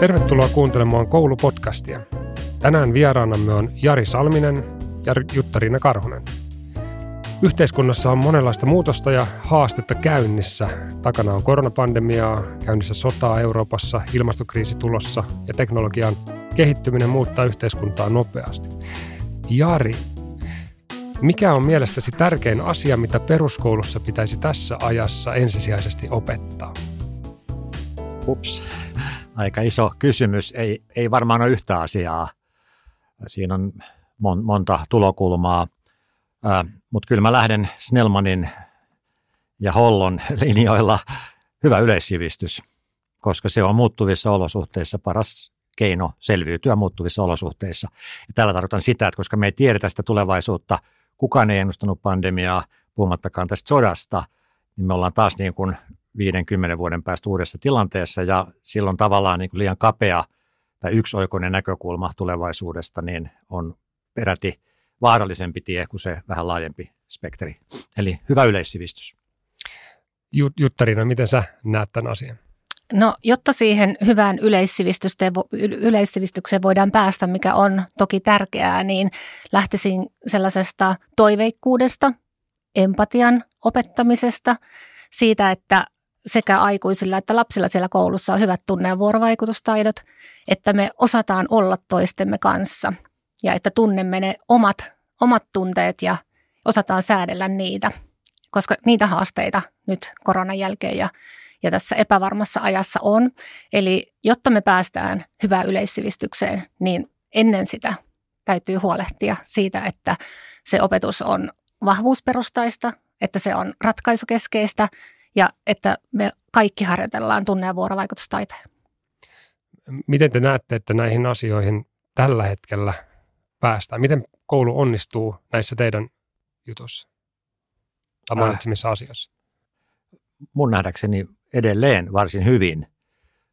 Tervetuloa kuuntelemaan koulupodcastia. Tänään vieraanamme on Jari Salminen ja Jutta-Riina Karhunen. Yhteiskunnassa on monenlaista muutosta ja haastetta käynnissä. Takana on koronapandemiaa, käynnissä sotaa Euroopassa, ilmastokriisi tulossa ja teknologian kehittyminen muuttaa yhteiskuntaa nopeasti. Jari, mikä on mielestäsi tärkein asia, mitä peruskoulussa pitäisi tässä ajassa ensisijaisesti opettaa? Ups, aika iso kysymys. Ei, ei varmaan ole yhtä asiaa. Siinä on mon, monta tulokulmaa, mutta kyllä mä lähden Snellmanin ja Hollon linjoilla hyvä yleissivistys, koska se on muuttuvissa olosuhteissa paras keino selviytyä muuttuvissa olosuhteissa. Ja tällä tarkoitan sitä, että koska me ei tiedetä sitä tulevaisuutta, kukaan ei ennustanut pandemiaa, puhumattakaan tästä sodasta, niin me ollaan taas niin kuin 50 vuoden päästä uudessa tilanteessa ja silloin tavallaan niin kuin liian kapea tai yksioikoinen näkökulma tulevaisuudesta niin on peräti vaarallisempi tie kuin se vähän laajempi spektri. Eli hyvä yleissivistys. Juttarina, miten sä näet tämän asian? No, jotta siihen hyvään yleissivistykseen voidaan päästä, mikä on toki tärkeää, niin lähtisin sellaisesta toiveikkuudesta, empatian opettamisesta, siitä, että sekä aikuisilla että lapsilla siellä koulussa on hyvät tunne- ja vuorovaikutustaidot, että me osataan olla toistemme kanssa ja että tunnemme ne omat, omat tunteet ja osataan säädellä niitä, koska niitä haasteita nyt koronan jälkeen ja, ja tässä epävarmassa ajassa on. Eli jotta me päästään hyvään yleissivistykseen, niin ennen sitä täytyy huolehtia siitä, että se opetus on vahvuusperustaista, että se on ratkaisukeskeistä ja että me kaikki harjoitellaan tunne- ja vuorovaikutustaitoja. Miten te näette, että näihin asioihin tällä hetkellä päästään? Miten koulu onnistuu näissä teidän jutussa tai äh. mainitsemissa äh, asioissa? Mun nähdäkseni edelleen varsin hyvin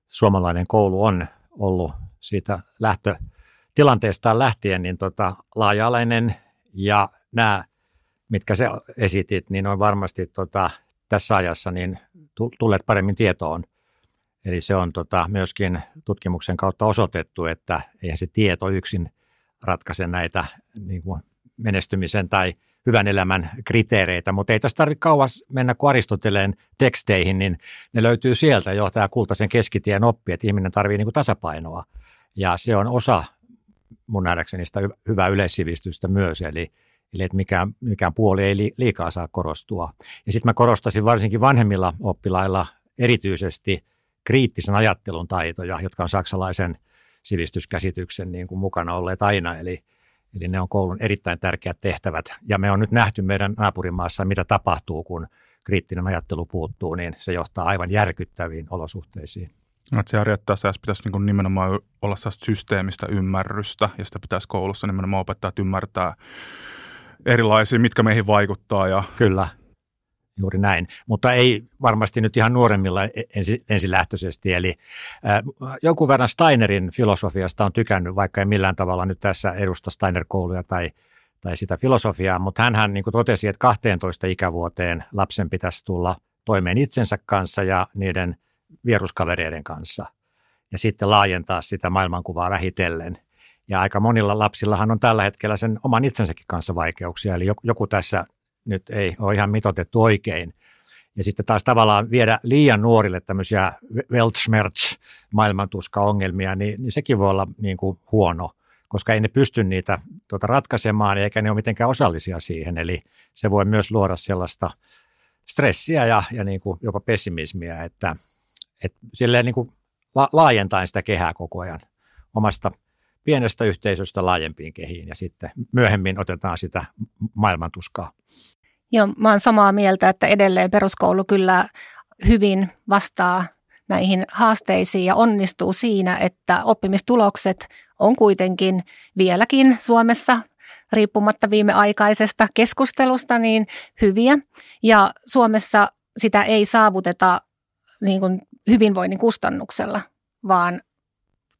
suomalainen koulu on ollut siitä lähtötilanteestaan lähtien niin tota, laaja-alainen ja nämä, mitkä se esitit, niin on varmasti tota, tässä ajassa niin tulleet paremmin tietoon. Eli se on tota, myöskin tutkimuksen kautta osoitettu, että eihän se tieto yksin ratkaise näitä niin kuin menestymisen tai hyvän elämän kriteereitä, mutta ei tässä tarvitse kauas mennä kuin Aristoteleen teksteihin, niin ne löytyy sieltä jo tämä kultaisen keskitien oppi, että ihminen tarvitsee niin tasapainoa. Ja se on osa mun nähdäkseni sitä hyvää yleissivistystä myös, eli Eli että mikään, mikään puoli ei liikaa saa korostua. Ja sitten mä korostasin varsinkin vanhemmilla oppilailla erityisesti kriittisen ajattelun taitoja, jotka on saksalaisen sivistyskäsityksen niin kuin mukana olleet aina. Eli, eli ne on koulun erittäin tärkeät tehtävät. Ja me on nyt nähty meidän naapurimaassa, mitä tapahtuu, kun kriittinen ajattelu puuttuu, niin se johtaa aivan järkyttäviin olosuhteisiin. No, että se harjoittaessa pitäisi niin nimenomaan olla systeemistä ymmärrystä, ja sitä pitäisi koulussa nimenomaan opettaa, että ymmärtää erilaisia, mitkä meihin vaikuttaa. Ja... Kyllä, juuri näin. Mutta ei varmasti nyt ihan nuoremmilla e-, ensi, ensilähtöisesti. Eli äh, jonkun verran Steinerin filosofiasta on tykännyt, vaikka ei millään tavalla nyt tässä edusta Steiner-kouluja tai, tai sitä filosofiaa, mutta hän niin totesi, että 12 ikävuoteen lapsen pitäisi tulla toimeen itsensä kanssa ja niiden vieruskavereiden kanssa ja sitten laajentaa sitä maailmankuvaa vähitellen – ja aika monilla lapsillahan on tällä hetkellä sen oman itsensäkin kanssa vaikeuksia, eli joku tässä nyt ei ole ihan mitotettu oikein. Ja sitten taas tavallaan viedä liian nuorille tämmöisiä Weltschmerz maailmantuska-ongelmia, niin, niin sekin voi olla niin kuin huono, koska ei ne pysty niitä tuota, ratkaisemaan, eikä ne ole mitenkään osallisia siihen. Eli se voi myös luoda sellaista stressiä ja, ja niin kuin jopa pessimismiä, että, että silleen niin kuin la, laajentaen sitä kehää koko ajan omasta – pienestä yhteisöstä laajempiin kehiin ja sitten myöhemmin otetaan sitä maailmantuskaa. Joo, mä olen samaa mieltä, että edelleen peruskoulu kyllä hyvin vastaa näihin haasteisiin ja onnistuu siinä, että oppimistulokset on kuitenkin vieläkin Suomessa riippumatta viimeaikaisesta keskustelusta niin hyviä. Ja Suomessa sitä ei saavuteta niin kuin hyvinvoinnin kustannuksella, vaan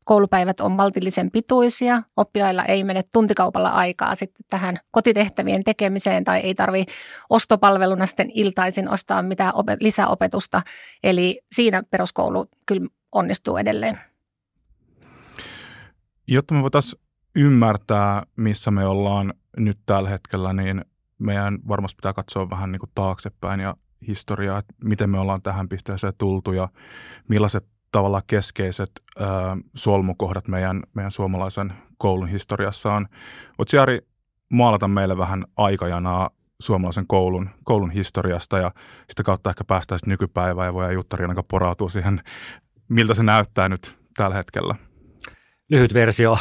koulupäivät on maltillisen pituisia, oppilailla ei mene tuntikaupalla aikaa sitten tähän kotitehtävien tekemiseen tai ei tarvi ostopalveluna sitten iltaisin ostaa mitään lisäopetusta. Eli siinä peruskoulu kyllä onnistuu edelleen. Jotta me voitaisiin ymmärtää, missä me ollaan nyt tällä hetkellä, niin meidän varmasti pitää katsoa vähän niin kuin taaksepäin ja historiaa, että miten me ollaan tähän pisteeseen tultu ja millaiset tavallaan keskeiset ö, solmukohdat meidän, meidän suomalaisen koulun historiassa on. Voitko Jari maalata meille vähän aikajanaa suomalaisen koulun, koulun historiasta ja sitä kautta ehkä päästään nykypäivään ja voidaan Jutta Riinakaan porautua siihen, miltä se näyttää nyt tällä hetkellä. Lyhyt versio.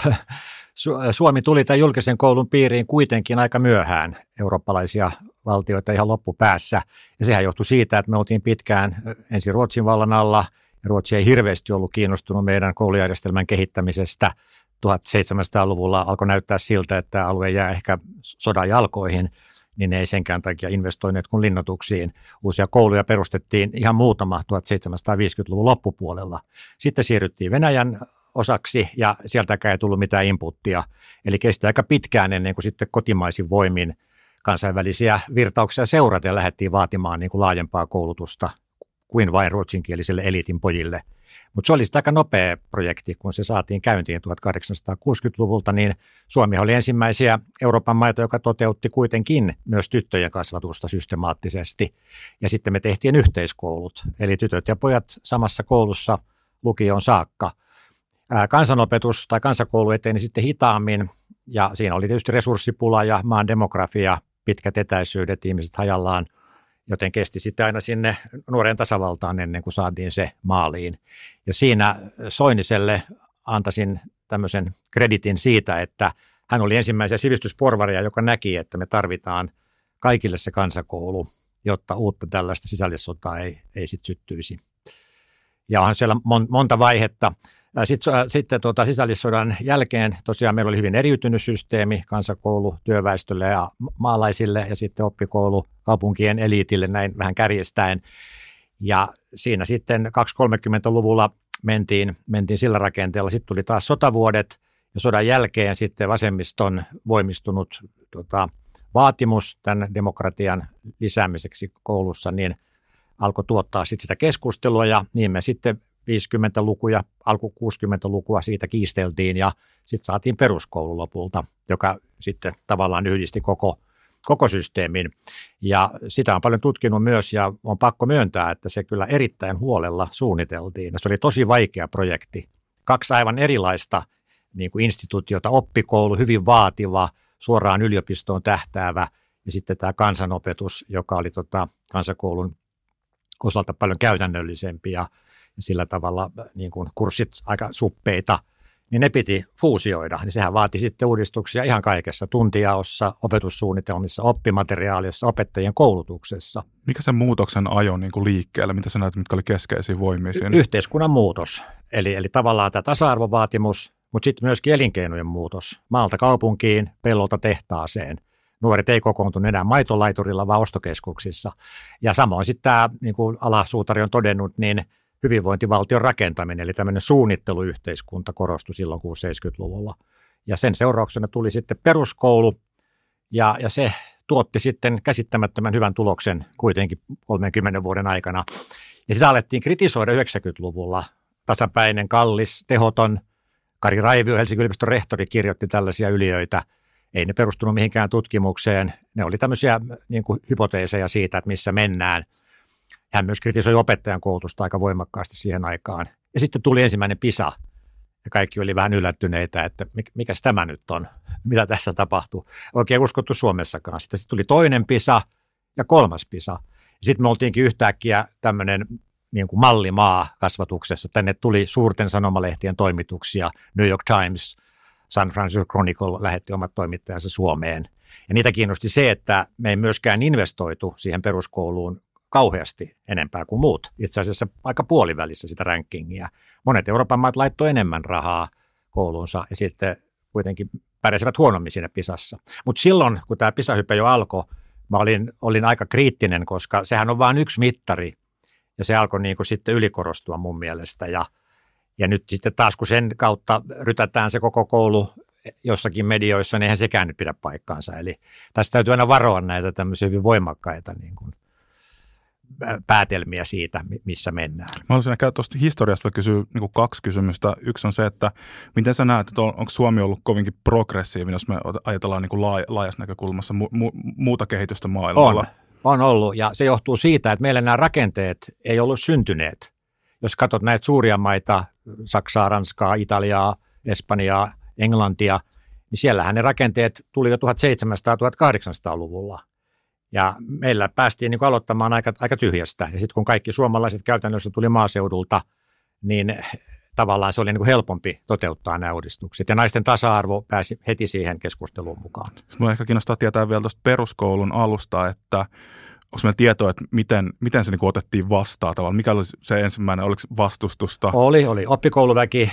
Suomi tuli tämän julkisen koulun piiriin kuitenkin aika myöhään eurooppalaisia valtioita ihan loppupäässä. Ja sehän johtui siitä, että me oltiin pitkään ensin Ruotsin vallan alla. Ruotsi ei hirveästi ollut kiinnostunut meidän koulujärjestelmän kehittämisestä. 1700-luvulla alkoi näyttää siltä, että alue jää ehkä sodan jalkoihin, niin ne ei senkään takia investoineet kuin linnoituksiin. Uusia kouluja perustettiin ihan muutama 1750-luvun loppupuolella. Sitten siirryttiin Venäjän osaksi ja sieltäkään ei tullut mitään inputtia. Eli kesti aika pitkään ennen kuin sitten kotimaisin voimin kansainvälisiä virtauksia seuraten lähdettiin vaatimaan niin kuin laajempaa koulutusta kuin vain ruotsinkielisille eliitin pojille. Mutta se oli aika nopea projekti, kun se saatiin käyntiin 1860-luvulta, niin Suomi oli ensimmäisiä Euroopan maita, joka toteutti kuitenkin myös tyttöjen kasvatusta systemaattisesti. Ja sitten me tehtiin yhteiskoulut, eli tytöt ja pojat samassa koulussa lukioon saakka – kansanopetus tai kansakoulu eteni sitten hitaammin ja siinä oli tietysti resurssipula ja maan demografia, pitkät etäisyydet, ihmiset hajallaan, joten kesti sitten aina sinne nuoren tasavaltaan ennen kuin saatiin se maaliin. Ja siinä Soiniselle antaisin tämmöisen kreditin siitä, että hän oli ensimmäisiä sivistysporvaria, joka näki, että me tarvitaan kaikille se kansakoulu, jotta uutta tällaista sisällissotaa ei, ei sitten syttyisi. Ja onhan siellä monta vaihetta. Sitten, sitten tuota, sisällissodan jälkeen tosiaan meillä oli hyvin eriytynyt systeemi, kansakoulu työväestölle ja maalaisille ja sitten oppikoulu kaupunkien eliitille näin vähän kärjestäen. Ja siinä sitten 230-luvulla mentiin, mentiin sillä rakenteella. Sitten tuli taas sotavuodet ja sodan jälkeen sitten vasemmiston voimistunut tota, vaatimus tämän demokratian lisäämiseksi koulussa, niin alkoi tuottaa sitten sitä keskustelua ja niin me sitten 50 ja alku 60-lukua siitä kiisteltiin ja sitten saatiin peruskoulu lopulta, joka sitten tavallaan yhdisti koko, koko systeemin. Ja sitä on paljon tutkinut myös ja on pakko myöntää, että se kyllä erittäin huolella suunniteltiin. Se oli tosi vaikea projekti. Kaksi aivan erilaista niin kuin instituutiota, oppikoulu, hyvin vaativa, suoraan yliopistoon tähtäävä ja sitten tämä kansanopetus, joka oli tota, kansakoulun osalta paljon käytännöllisempi ja sillä tavalla niin kuin kurssit aika suppeita, niin ne piti fuusioida. Niin sehän vaati sitten uudistuksia ihan kaikessa, tuntijaossa, opetussuunnitelmissa, oppimateriaalissa, opettajien koulutuksessa. Mikä se muutoksen ajo niin kuin liikkeelle? Mitä sä näet, mitkä oli keskeisiä voimia siinä? Y- yhteiskunnan muutos. Eli, eli tavallaan tämä tasa-arvovaatimus, mutta sitten myöskin elinkeinojen muutos. Maalta kaupunkiin, pellolta tehtaaseen. Nuoret ei kokoontunut enää maitolaiturilla, vaan ostokeskuksissa. Ja samoin sitten tämä, niin kuin alasuutari on todennut, niin – hyvinvointivaltion rakentaminen, eli tämmöinen suunnitteluyhteiskunta korostui silloin 60-70-luvulla. Ja sen seurauksena tuli sitten peruskoulu, ja, ja se tuotti sitten käsittämättömän hyvän tuloksen kuitenkin 30 vuoden aikana. Ja sitä alettiin kritisoida 90-luvulla. Tasapäinen, kallis, tehoton. Kari Raivio, Helsingin yliopiston rehtori, kirjoitti tällaisia yliöitä. Ei ne perustunut mihinkään tutkimukseen. Ne oli tämmöisiä niin kuin, hypoteeseja siitä, että missä mennään – hän myös kritisoi opettajan koulutusta aika voimakkaasti siihen aikaan. Ja sitten tuli ensimmäinen PISA, ja kaikki oli vähän yllättyneitä, että mikä tämä nyt on, mitä tässä tapahtuu. Oikein uskottu Suomessakaan. Sitten, tuli toinen PISA ja kolmas PISA. Sitten me oltiinkin yhtäkkiä tämmöinen niin kuin mallimaa kasvatuksessa. Tänne tuli suurten sanomalehtien toimituksia, New York Times, San Francisco Chronicle lähetti omat toimittajansa Suomeen. Ja niitä kiinnosti se, että me ei myöskään investoitu siihen peruskouluun kauheasti enempää kuin muut. Itse asiassa aika puolivälissä sitä rankingia. Monet Euroopan maat laittoi enemmän rahaa kouluunsa ja sitten kuitenkin pärjäsivät huonommin siinä pisassa. Mutta silloin, kun tämä pisahype jo alkoi, mä olin, olin aika kriittinen, koska sehän on vain yksi mittari ja se alkoi niin kuin sitten ylikorostua mun mielestä ja ja nyt sitten taas, kun sen kautta rytätään se koko koulu jossakin medioissa, niin eihän sekään nyt pidä paikkaansa. Eli tästä täytyy aina varoa näitä tämmöisiä hyvin voimakkaita niin kuin päätelmiä siitä, missä mennään. Mä haluaisin ehkä tuosta historiasta kysyä niin kaksi kysymystä. Yksi on se, että miten sä näet, että on, onko Suomi ollut kovinkin progressiivinen, jos me ajatellaan niin kuin laajassa näkökulmassa mu, mu, muuta kehitystä maailmalla? On, on ollut ja se johtuu siitä, että meillä nämä rakenteet ei ollut syntyneet. Jos katsot näitä suuria maita, Saksaa, Ranskaa, Italiaa, Espanjaa, Englantia, niin siellähän ne rakenteet tuli jo 1700-1800-luvulla. Ja meillä päästiin niin aloittamaan aika, aika tyhjästä. Ja sitten kun kaikki suomalaiset käytännössä tuli maaseudulta, niin tavallaan se oli niin kuin helpompi toteuttaa nämä uudistukset. Ja naisten tasa-arvo pääsi heti siihen keskusteluun mukaan. Minua ehkä kiinnostaa tietää vielä tuosta peruskoulun alusta, että onko meillä tietoa, että miten, miten se niin kuin otettiin vastaan tavallaan? Mikä oli se ensimmäinen, oliko vastustusta? Oli, oli. Oppikouluväki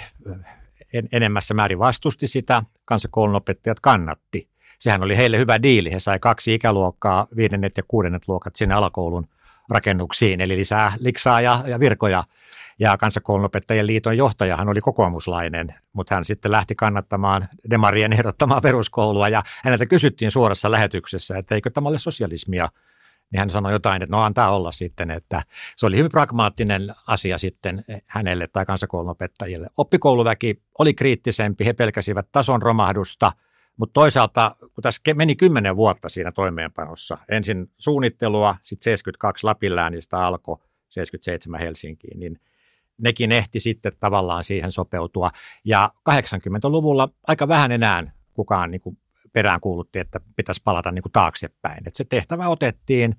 en, enemmässä määrin vastusti sitä, kansakoulun opettajat kannatti. Sehän oli heille hyvä diili. He sai kaksi ikäluokkaa, viidennet ja kuudennet luokat sinne alakoulun rakennuksiin, eli lisää liksaa ja, ja virkoja. Ja kansakoulunopettajien liiton johtajahan oli kokoomuslainen, mutta hän sitten lähti kannattamaan Demarien ehdottamaa peruskoulua ja häneltä kysyttiin suorassa lähetyksessä, että eikö tämä ole sosialismia. Niin hän sanoi jotain, että no antaa olla sitten, että se oli hyvin pragmaattinen asia sitten hänelle tai kansakoulunopettajille. Oppikouluväki oli kriittisempi, he pelkäsivät tason romahdusta – mutta toisaalta, kun tässä meni kymmenen vuotta siinä toimeenpanossa, ensin suunnittelua, sitten 72 Lapinläänistä alkoi 77 Helsinkiin, niin nekin ehti sitten tavallaan siihen sopeutua. Ja 80-luvulla aika vähän enää kukaan niin kuin perään kuulutti, että pitäisi palata niin kuin taaksepäin. Et se tehtävä otettiin,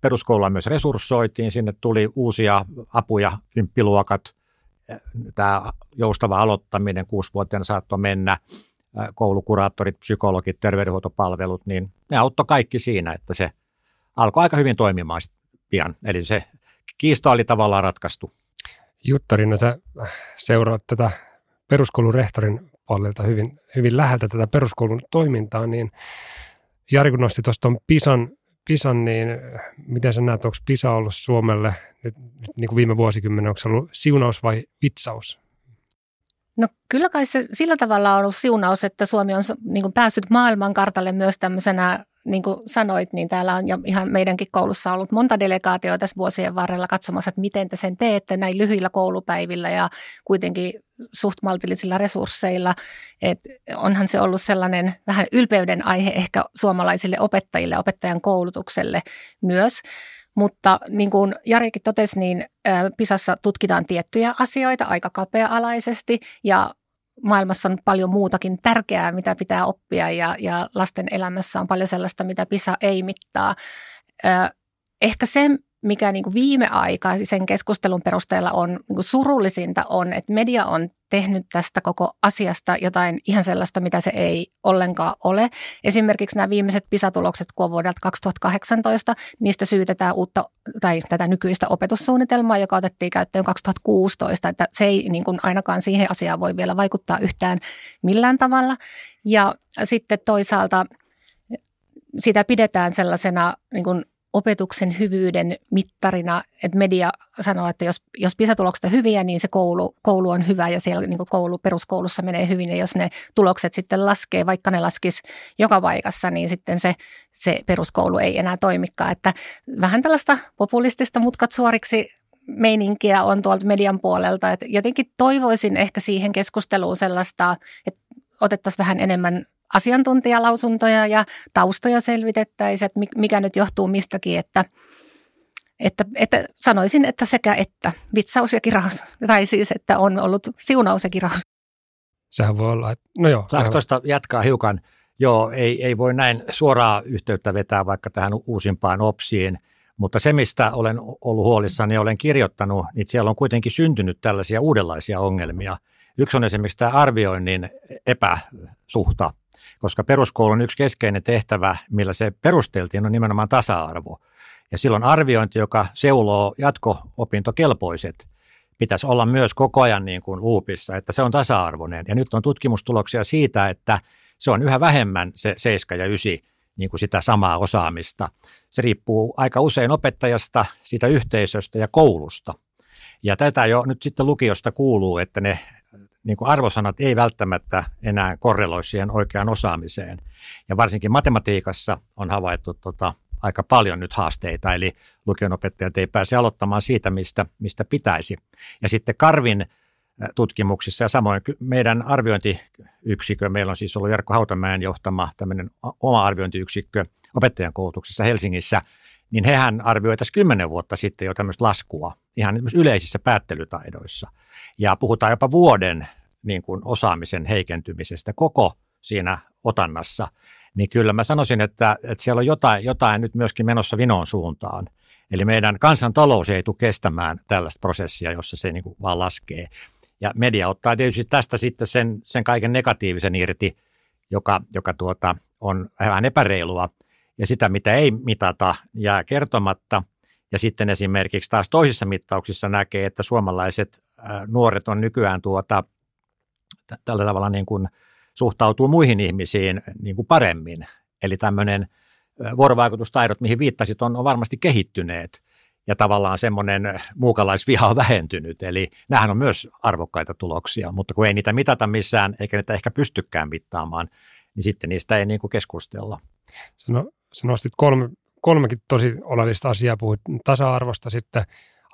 peruskoulua myös resurssoitiin, sinne tuli uusia apuja, kymppiluokat, tämä joustava aloittaminen, kuusivuotiaana saattoi mennä, koulukuraattorit, psykologit, terveydenhuoltopalvelut, niin ne auttoi kaikki siinä, että se alkoi aika hyvin toimimaan pian. Eli se kiista oli tavallaan ratkaistu. Juttarina, sä seuraat tätä peruskoulun rehtorin puolelta hyvin, hyvin läheltä tätä peruskoulun toimintaa, niin Jari, kun nosti tuosta Pisan, Pisan, niin miten sä näet, onko Pisa ollut Suomelle nyt, nyt niin kuin viime vuosikymmenen, onko se ollut siunaus vai vitsaus? No kyllä kai se sillä tavalla on ollut siunaus, että Suomi on niin kuin päässyt maailmankartalle myös tämmöisenä, niin kuin sanoit, niin täällä on jo ihan meidänkin koulussa ollut monta delegaatioita tässä vuosien varrella katsomassa, että miten te sen teette näin lyhyillä koulupäivillä ja kuitenkin suht maltillisilla resursseilla. Et onhan se ollut sellainen vähän ylpeyden aihe ehkä suomalaisille opettajille, opettajan koulutukselle myös. Mutta niin kuin Jarikin totesi, niin PISassa tutkitaan tiettyjä asioita aika kapea-alaisesti ja maailmassa on paljon muutakin tärkeää, mitä pitää oppia ja, ja lasten elämässä on paljon sellaista, mitä PISA ei mittaa. Ehkä se, mikä niin kuin viime sen keskustelun perusteella on niin surullisinta on, että media on tehnyt tästä koko asiasta jotain ihan sellaista, mitä se ei ollenkaan ole. Esimerkiksi nämä viimeiset PISA-tulokset, vuodelta 2018, niistä syytetään uutta tai tätä nykyistä opetussuunnitelmaa, joka otettiin käyttöön 2016, että se ei niin kuin ainakaan siihen asiaan voi vielä vaikuttaa yhtään millään tavalla. Ja sitten toisaalta sitä pidetään sellaisena niin kuin opetuksen hyvyyden mittarina, että media sanoo, että jos, jos PISA-tulokset on hyviä, niin se koulu, koulu on hyvä ja siellä niin koulu, peruskoulussa menee hyvin. Ja jos ne tulokset sitten laskee, vaikka ne laskisi joka paikassa, niin sitten se, se peruskoulu ei enää toimikaan. Että vähän tällaista populistista mutkat suoriksi meininkiä on tuolta median puolelta. Että jotenkin toivoisin ehkä siihen keskusteluun sellaista, että otettaisiin vähän enemmän asiantuntijalausuntoja ja taustoja selvitettäisiin, että mikä nyt johtuu mistäkin, että, että, että sanoisin, että sekä että vitsaus ja kiraus, tai siis, että on ollut siunaus ja kiraus. Sehän voi olla, että no joo. Saanko tuosta jatkaa hiukan? Joo, ei, ei voi näin suoraa yhteyttä vetää vaikka tähän uusimpaan OPSiin, mutta se, mistä olen ollut huolissani ja olen kirjoittanut, niin siellä on kuitenkin syntynyt tällaisia uudenlaisia ongelmia. Yksi on esimerkiksi tämä arvioinnin epäsuhta koska peruskoulun yksi keskeinen tehtävä, millä se perusteltiin, on nimenomaan tasa-arvo. Ja silloin arviointi, joka seuloo jatko-opintokelpoiset, pitäisi olla myös koko ajan niin kuin luupissa, että se on tasa-arvoinen. Ja nyt on tutkimustuloksia siitä, että se on yhä vähemmän se 7 ja 9 niin kuin sitä samaa osaamista. Se riippuu aika usein opettajasta, siitä yhteisöstä ja koulusta. Ja tätä jo nyt sitten lukiosta kuuluu, että ne niin kuin arvosanat ei välttämättä enää korreloi siihen oikeaan osaamiseen. Ja varsinkin matematiikassa on havaittu tota, aika paljon nyt haasteita, eli lukionopettajat ei pääse aloittamaan siitä, mistä, mistä pitäisi. Ja sitten Karvin tutkimuksissa ja samoin meidän arviointiyksikö, meillä on siis ollut Jarkko Hautamäen johtama tämmöinen oma arviointiyksikkö opettajan koulutuksessa Helsingissä, niin hehän arvioi tässä kymmenen vuotta sitten jo tämmöistä laskua ihan yleisissä päättelytaidoissa. Ja puhutaan jopa vuoden niin kuin osaamisen heikentymisestä koko siinä otannassa. Niin kyllä mä sanoisin, että, että siellä on jotain, jotain nyt myöskin menossa vinoon suuntaan. Eli meidän kansantalous ei tule kestämään tällaista prosessia, jossa se niin kuin vaan laskee. Ja media ottaa tietysti tästä sitten sen, sen kaiken negatiivisen irti, joka, joka tuota, on vähän epäreilua. Ja sitä, mitä ei mitata, jää kertomatta. Ja sitten esimerkiksi taas toisissa mittauksissa näkee, että suomalaiset nuoret on nykyään tuota, tällä tavalla niin kuin suhtautuu muihin ihmisiin niin kuin paremmin. Eli tämmöinen vuorovaikutustaidot, mihin viittasit, on, on varmasti kehittyneet ja tavallaan semmoinen muukalaisviha on vähentynyt. Eli nämähän on myös arvokkaita tuloksia, mutta kun ei niitä mitata missään, eikä niitä ehkä pystykään mittaamaan, niin sitten niistä ei niin kuin keskustella. Sano, sä nostit kolme, kolmekin tosi oleellista asiaa. Puhuit tasa-arvosta, sitten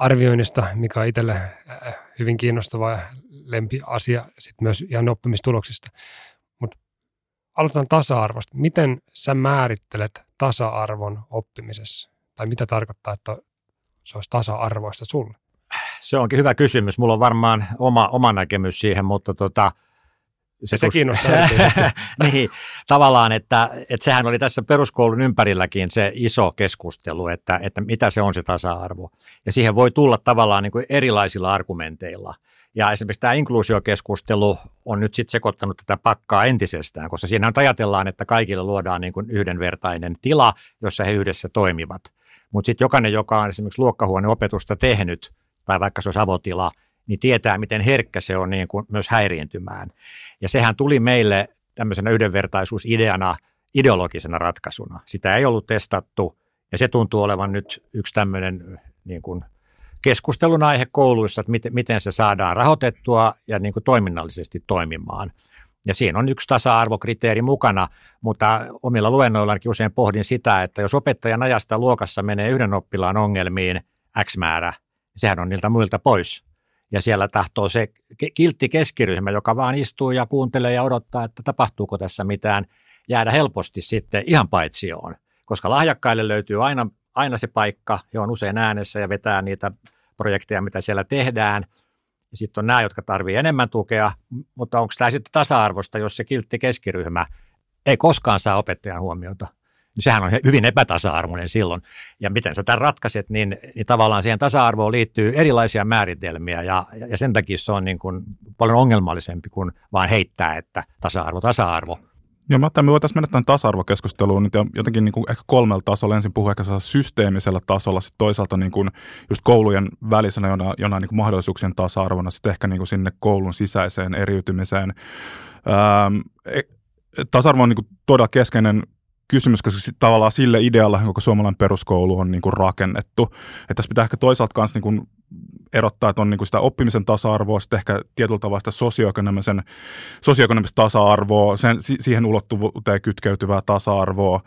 arvioinnista, mikä on itselle äh, hyvin kiinnostava ja lempi asia, sitten myös ihan oppimistuloksista. Mutta aloitetaan tasa-arvosta. Miten sä määrittelet tasa-arvon oppimisessa? Tai mitä tarkoittaa, että se olisi tasa-arvoista sulle? Se onkin hyvä kysymys. Mulla on varmaan oma, oma näkemys siihen, mutta tota, se, se kiinnostaa. niin, tavallaan, että, että sehän oli tässä peruskoulun ympärilläkin se iso keskustelu, että, että mitä se on se tasa-arvo. Ja siihen voi tulla tavallaan niin kuin erilaisilla argumenteilla. Ja esimerkiksi tämä inkluusiokeskustelu on nyt sitten sekoittanut tätä pakkaa entisestään, koska siinä on ajatellaan, että kaikille luodaan niin kuin yhdenvertainen tila, jossa he yhdessä toimivat. Mutta sitten jokainen, joka on esimerkiksi luokkahuoneopetusta tehnyt, tai vaikka se olisi avotila, niin tietää, miten herkkä se on niin kuin myös häiriintymään. Ja sehän tuli meille tämmöisenä yhdenvertaisuusideana, ideologisena ratkaisuna. Sitä ei ollut testattu, ja se tuntuu olevan nyt yksi tämmöinen niin kuin keskustelun aihe kouluissa, että miten, miten se saadaan rahoitettua ja niin kuin toiminnallisesti toimimaan. Ja siinä on yksi tasa-arvokriteeri mukana, mutta omilla luennoillakin usein pohdin sitä, että jos opettajan ajasta luokassa menee yhden oppilaan ongelmiin X määrä, sehän on niiltä muilta pois. Ja siellä tahtoo se kiltti keskiryhmä, joka vaan istuu ja kuuntelee ja odottaa, että tapahtuuko tässä mitään, jäädä helposti sitten ihan paitsioon. Koska lahjakkaille löytyy aina, aina se paikka, he on usein äänessä ja vetää niitä projekteja, mitä siellä tehdään – sitten on nämä, jotka tarvitsevat enemmän tukea, mutta onko tämä sitten tasa-arvosta, jos se kiltti keskiryhmä ei koskaan saa opettajan huomiota? Niin sehän on hyvin epätasa-arvoinen silloin. Ja miten sä tämän ratkaiset, niin, niin tavallaan siihen tasa-arvoon liittyy erilaisia määritelmiä ja, ja sen takia se on niin kuin paljon ongelmallisempi kuin vaan heittää, että tasa-arvo, tasa-arvo – Joo, mä ajattelin, me voitaisiin mennä tämän tasa-arvokeskusteluun nyt jotenkin niin kuin ehkä kolmella tasolla. Ensin puhua ehkä systeemisellä tasolla, sitten toisaalta niin kuin just koulujen välisenä jona, jona niin kuin mahdollisuuksien tasa-arvona, sitten ehkä niin kuin sinne koulun sisäiseen eriytymiseen. E, tasa-arvo on niin kuin todella keskeinen kysymys, koska tavallaan sille idealla koko suomalainen peruskoulu on niin kuin rakennettu. Että tässä pitää ehkä toisaalta myös niin kuin erottaa, että on niin kuin sitä oppimisen tasa-arvoa, sitten ehkä tietyllä tavalla sitä sosioekonomisen, tasa-arvoa, sen, siihen ulottuvuuteen kytkeytyvää tasa-arvoa.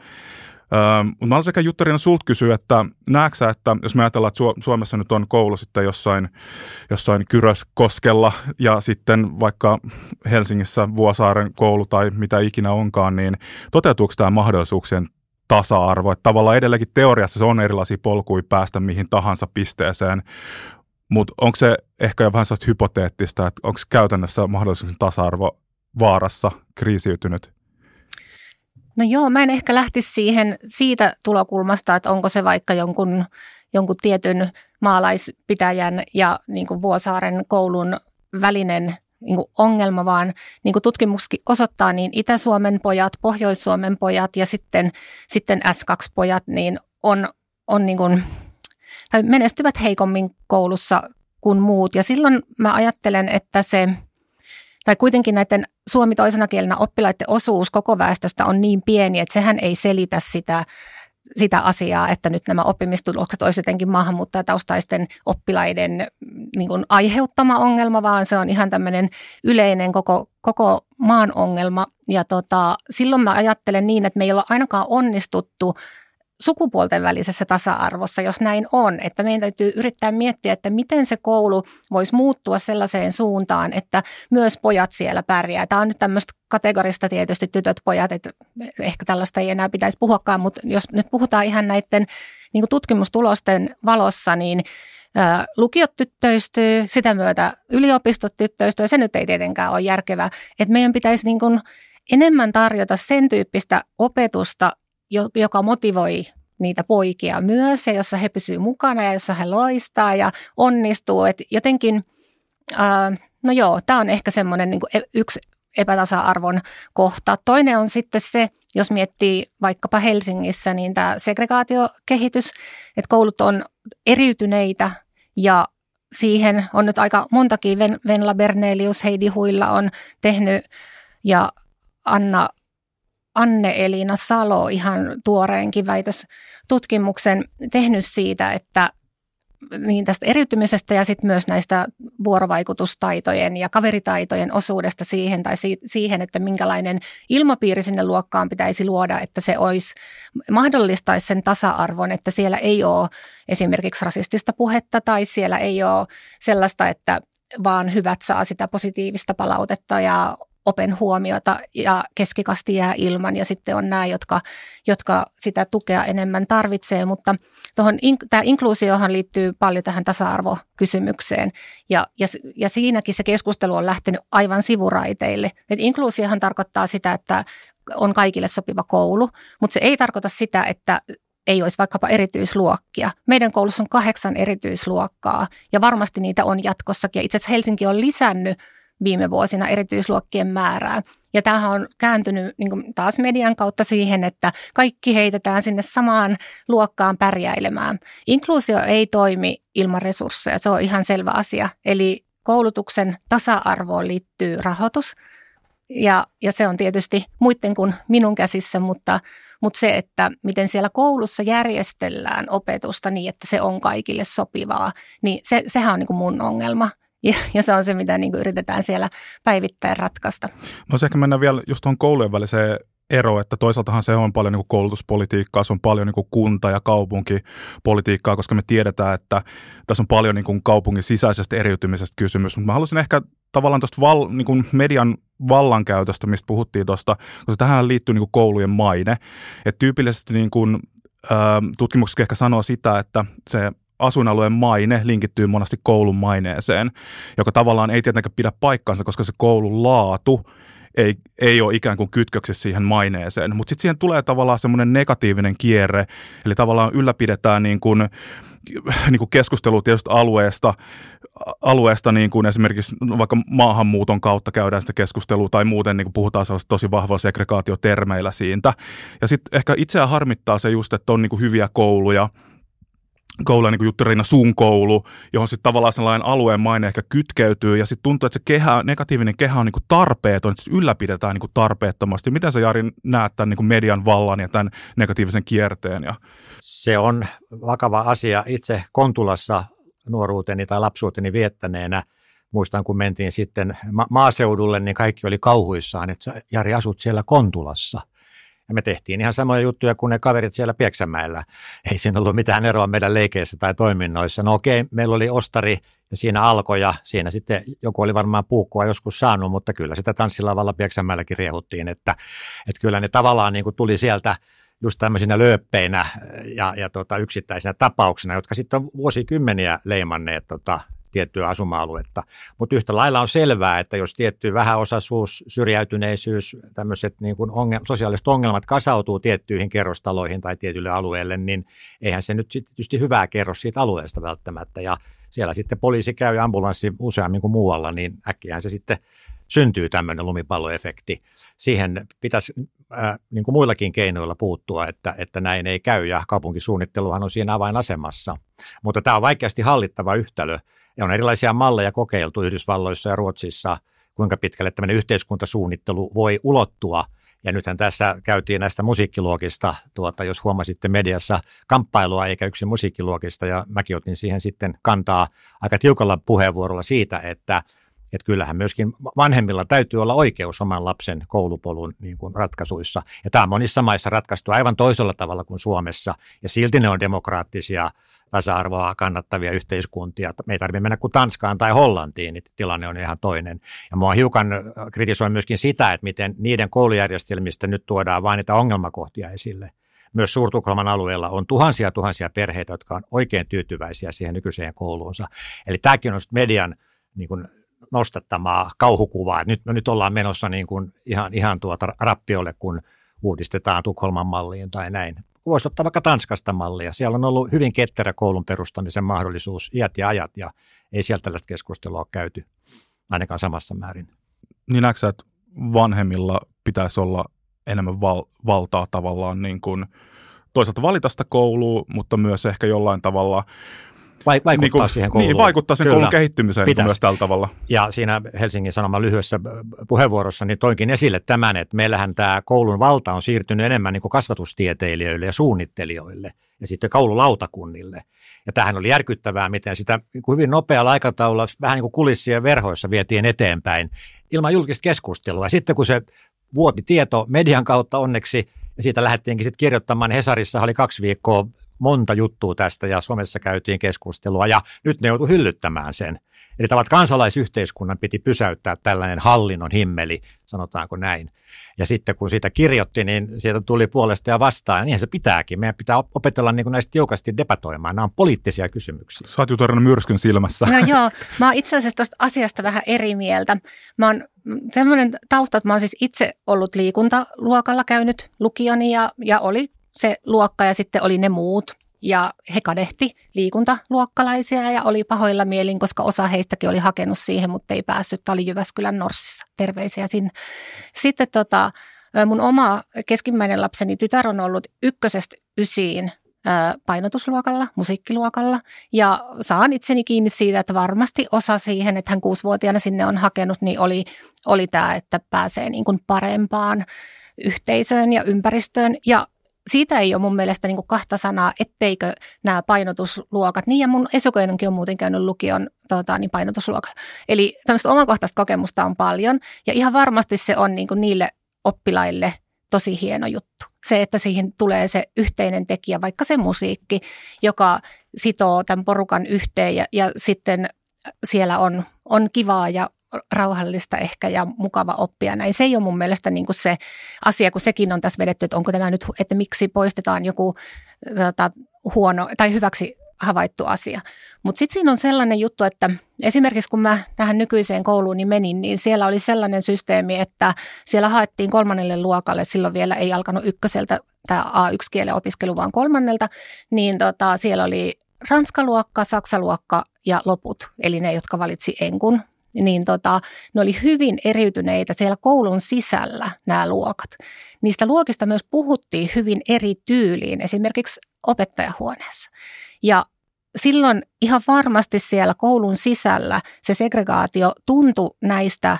Mutta mä haluaisin Juttarina sulta kysyä, että näetkö että jos me ajatellaan, että Suomessa nyt on koulu sitten jossain, jossain Kyröskoskella ja sitten vaikka Helsingissä Vuosaaren koulu tai mitä ikinä onkaan, niin toteutuuko tämä mahdollisuuksien tasa-arvo. Että tavallaan edelleenkin teoriassa se on erilaisia polkuja päästä mihin tahansa pisteeseen, mutta onko se ehkä jo vähän sellaista hypoteettista, että onko käytännössä mahdollisuuksien tasa-arvo vaarassa kriisiytynyt? No joo, mä en ehkä lähtisi siihen siitä tulokulmasta, että onko se vaikka jonkun, jonkun tietyn maalaispitäjän ja niin kuin Vuosaaren koulun välinen niin kuin ongelma, vaan niin kuin tutkimuskin osoittaa, niin Itä-Suomen pojat, Pohjois-Suomen pojat ja sitten, sitten S2-pojat niin on, on niin kuin, tai menestyvät heikommin koulussa kuin muut. Ja silloin mä ajattelen, että se, tai kuitenkin näiden suomi toisena kielenä oppilaiden osuus koko väestöstä on niin pieni, että sehän ei selitä sitä sitä asiaa, että nyt nämä oppimistulokset olisivat jotenkin maahanmuuttajataustaisten oppilaiden niin kuin aiheuttama ongelma, vaan se on ihan tämmöinen yleinen koko, koko maan ongelma. Ja tota, silloin mä ajattelen niin, että me ei olla ainakaan onnistuttu sukupuolten välisessä tasa-arvossa, jos näin on, että meidän täytyy yrittää miettiä, että miten se koulu voisi muuttua sellaiseen suuntaan, että myös pojat siellä pärjää. Tämä on nyt tämmöistä kategorista tietysti tytöt, pojat, että ehkä tällaista ei enää pitäisi puhuakaan, mutta jos nyt puhutaan ihan näiden niin tutkimustulosten valossa, niin lukiot tyttöistyy, sitä myötä yliopistot tyttöistyy, ja se nyt ei tietenkään ole järkevää. Että meidän pitäisi niin kuin enemmän tarjota sen tyyppistä opetusta, joka motivoi niitä poikia myös, ja jossa he pysyvät mukana ja jossa he loistaa ja onnistuu. Et jotenkin, ää, no joo, tämä on ehkä semmoinen niin yksi epätasa-arvon kohta. Toinen on sitten se, jos miettii vaikkapa Helsingissä, niin tämä segregaatiokehitys, että koulut on eriytyneitä ja siihen on nyt aika montakin, Venla Bernelius, Heidi Huilla on tehnyt ja Anna Anne-Elina Salo ihan tuoreenkin väitöstutkimuksen tehnyt siitä, että niin tästä eriytymisestä ja sitten myös näistä vuorovaikutustaitojen ja kaveritaitojen osuudesta siihen tai si- siihen, että minkälainen ilmapiiri sinne luokkaan pitäisi luoda, että se olisi mahdollistaisi sen tasa-arvon, että siellä ei ole esimerkiksi rasistista puhetta tai siellä ei ole sellaista, että vaan hyvät saa sitä positiivista palautetta ja open huomiota ja keskikasti jää ilman ja sitten on nämä, jotka, jotka sitä tukea enemmän tarvitsee, mutta tuohon, tämä inkluusiohan liittyy paljon tähän tasa-arvokysymykseen ja, ja, ja siinäkin se keskustelu on lähtenyt aivan sivuraiteille. Et inkluusiohan tarkoittaa sitä, että on kaikille sopiva koulu, mutta se ei tarkoita sitä, että ei olisi vaikkapa erityisluokkia. Meidän koulussa on kahdeksan erityisluokkaa ja varmasti niitä on jatkossakin. Itse asiassa Helsinki on lisännyt viime vuosina erityisluokkien määrää. Ja tämähän on kääntynyt niin taas median kautta siihen, että kaikki heitetään sinne samaan luokkaan pärjäilemään. Inkluusio ei toimi ilman resursseja, se on ihan selvä asia. Eli koulutuksen tasa-arvoon liittyy rahoitus, ja, ja se on tietysti muiden kuin minun käsissä, mutta, mutta se, että miten siellä koulussa järjestellään opetusta niin, että se on kaikille sopivaa, niin se, sehän on niin kuin mun ongelma – ja, ja se on se, mitä niin kuin yritetään siellä päivittäin ratkaista. No se ehkä mennään vielä just tuohon koulujen väliseen ero, että toisaaltahan se on paljon niin kuin koulutuspolitiikkaa, se on paljon niin kuin kunta- ja kaupunkipolitiikkaa, koska me tiedetään, että tässä on paljon niin kuin kaupungin sisäisestä eriytymisestä kysymys. Mutta mä haluaisin ehkä tavallaan tuosta val, niin kuin median vallankäytöstä, mistä puhuttiin tuosta, koska tähän liittyy niin kuin koulujen maine. Et tyypillisesti niin kuin, tutkimukset ehkä sanoo sitä, että se asuinalueen maine linkittyy monesti koulun maineeseen, joka tavallaan ei tietenkään pidä paikkansa, koska se koulun laatu ei, ei ole ikään kuin kytköksissä siihen maineeseen. Mutta sitten siihen tulee tavallaan semmoinen negatiivinen kierre, eli tavallaan ylläpidetään niin kuin, niin kuin keskustelua tietysti alueesta, alueesta niin kuin esimerkiksi vaikka maahanmuuton kautta käydään sitä keskustelua tai muuten niin kuin puhutaan sellaista tosi vahvoa segregaatiotermeillä siitä. Ja sitten ehkä itseä harmittaa se just, että on niin kuin hyviä kouluja, koulu, niin kuin Riina sun koulu, johon sitten tavallaan sellainen alueen maine ehkä kytkeytyy, ja sitten tuntuu, että se kehä, negatiivinen kehä on niin kuin tarpeeton, että se ylläpidetään niin kuin tarpeettomasti. Miten sä Jari näet tämän niin kuin median vallan ja tämän negatiivisen kierteen? Ja... Se on vakava asia. Itse Kontulassa nuoruuteni tai lapsuuteni viettäneenä muistan, kun mentiin sitten ma- maaseudulle, niin kaikki oli kauhuissaan, että Jari asut siellä Kontulassa – ja me tehtiin ihan samoja juttuja kuin ne kaverit siellä Pieksämäellä. Ei siinä ollut mitään eroa meidän leikeissä tai toiminnoissa. No okei, meillä oli ostari ja siinä alkoi ja siinä sitten joku oli varmaan puukkoa joskus saanut, mutta kyllä sitä tanssilavalla Pieksämäelläkin riehuttiin, että, että kyllä ne tavallaan niin kuin tuli sieltä just tämmöisinä lööppeinä ja, ja tota, yksittäisinä tapauksina, jotka sitten on vuosikymmeniä leimanneet tota, tiettyä asuma-aluetta. Mutta yhtä lailla on selvää, että jos tietty vähäosaisuus, syrjäytyneisyys, tämmöiset niin kuin ongel- sosiaaliset ongelmat kasautuu tiettyihin kerrostaloihin tai tietylle alueelle, niin eihän se nyt tietysti hyvää kerro siitä alueesta välttämättä. Ja siellä sitten poliisi käy ambulanssi useammin kuin muualla, niin äkkiä se sitten syntyy tämmöinen lumipalloefekti. Siihen pitäisi äh, niin kuin muillakin keinoilla puuttua, että, että näin ei käy ja kaupunkisuunnitteluhan on siinä avainasemassa. Mutta tämä on vaikeasti hallittava yhtälö ja on erilaisia malleja kokeiltu Yhdysvalloissa ja Ruotsissa, kuinka pitkälle tämmöinen yhteiskuntasuunnittelu voi ulottua. Ja nythän tässä käytiin näistä musiikkiluokista, tuota, jos huomasitte mediassa kamppailua eikä yksi musiikkiluokista, ja mäkin otin siihen sitten kantaa aika tiukalla puheenvuorolla siitä, että Että kyllähän myöskin vanhemmilla täytyy olla oikeus oman lapsen koulupolun niin kuin ratkaisuissa. Ja tämä on monissa maissa ratkaistu aivan toisella tavalla kuin Suomessa. Ja silti ne on demokraattisia, tasa-arvoa kannattavia yhteiskuntia. Me ei tarvitse mennä kuin Tanskaan tai Hollantiin, niin tilanne on ihan toinen. Ja mua hiukan kritisoin myöskin sitä, että miten niiden koulujärjestelmistä nyt tuodaan vain niitä ongelmakohtia esille – myös Suurtukholman alueella on tuhansia tuhansia perheitä, jotka on oikein tyytyväisiä siihen nykyiseen kouluunsa. Eli tämäkin on median niin kuin nostattamaa kauhukuvaa. Nyt, no nyt ollaan menossa niin kuin ihan, ihan tuota rappiolle, kun uudistetaan Tukholman malliin tai näin. Voisi ottaa vaikka Tanskasta mallia. Siellä on ollut hyvin ketterä koulun perustamisen mahdollisuus iät ja ajat, ja ei sieltä tällaista keskustelua ole käyty ainakaan samassa määrin. Niin näetkö että vanhemmilla pitäisi olla enemmän val- valtaa tavallaan niin kuin toisaalta valita sitä koulua, mutta myös ehkä jollain tavalla vaikuttaa niin kuin, siihen kouluun. Niin, vaikuttaa sen Kyllä. koulun kehittymiseen niin myös tällä tavalla. Ja siinä Helsingin Sanoman lyhyessä puheenvuorossa niin toinkin esille tämän, että meillähän tämä koulun valta on siirtynyt enemmän niin kuin kasvatustieteilijöille ja suunnittelijoille ja sitten koululautakunnille. Ja tähän oli järkyttävää, miten sitä niin kuin hyvin nopealla aikataululla vähän niin kuin kulissien verhoissa vietiin eteenpäin ilman julkista keskustelua. Ja sitten kun se vuoti tieto median kautta onneksi, ja siitä lähdettiinkin sitten kirjoittamaan. Hesarissa oli kaksi viikkoa monta juttua tästä, ja somessa käytiin keskustelua, ja nyt ne joutui hyllyttämään sen. Eli tavat kansalaisyhteiskunnan piti pysäyttää tällainen hallinnon himmeli, sanotaanko näin. Ja sitten kun siitä kirjoitti, niin sieltä tuli puolesta ja vastaan. Ja niinhän se pitääkin. Meidän pitää opetella niin kuin näistä tiukasti debatoimaan. Nämä on poliittisia kysymyksiä. Sä oot myrskyn silmässä. No joo, mä oon itse asiassa tästä asiasta vähän eri mieltä. Mä oon semmoinen tausta, että mä oon siis itse ollut liikuntaluokalla käynyt lukioni ja, ja oli se luokka ja sitten oli ne muut ja he kadehti liikuntaluokkalaisia ja oli pahoilla mielin, koska osa heistäkin oli hakenut siihen, mutta ei päässyt. Tämä oli Jyväskylän Norssissa. Terveisiä sinne. Sitten tota, mun oma keskimmäinen lapseni tytär on ollut ykkösestä ysiin painotusluokalla, musiikkiluokalla ja saan itseni kiinni siitä, että varmasti osa siihen, että hän kuusivuotiaana sinne on hakenut, niin oli, oli tämä, että pääsee niin kuin parempaan yhteisöön ja ympäristöön ja siitä ei ole mun mielestä niin kahta sanaa, etteikö nämä painotusluokat, niin ja mun esukoinenkin on muuten käynyt lukion tota, niin painotusluokalla. Eli tämmöistä omakohtaista kokemusta on paljon ja ihan varmasti se on niin niille oppilaille tosi hieno juttu. Se, että siihen tulee se yhteinen tekijä, vaikka se musiikki, joka sitoo tämän porukan yhteen ja, ja sitten siellä on, on kivaa ja rauhallista ehkä ja mukava oppia näin. Se ei ole mun mielestä niin kuin se asia, kun sekin on tässä vedetty, että onko tämä nyt, että miksi poistetaan joku tota, huono tai hyväksi havaittu asia. Mutta sitten siinä on sellainen juttu, että esimerkiksi kun mä tähän nykyiseen kouluun menin, niin siellä oli sellainen systeemi, että siellä haettiin kolmannelle luokalle, silloin vielä ei alkanut ykköseltä tämä A1-kielen opiskelu, vaan kolmannelta, niin tota, siellä oli ranskaluokka, saksaluokka ja loput, eli ne, jotka valitsi enkun niin tota, ne oli hyvin eriytyneitä siellä koulun sisällä nämä luokat. Niistä luokista myös puhuttiin hyvin eri tyyliin, esimerkiksi opettajahuoneessa. Ja silloin ihan varmasti siellä koulun sisällä se segregaatio tuntui näistä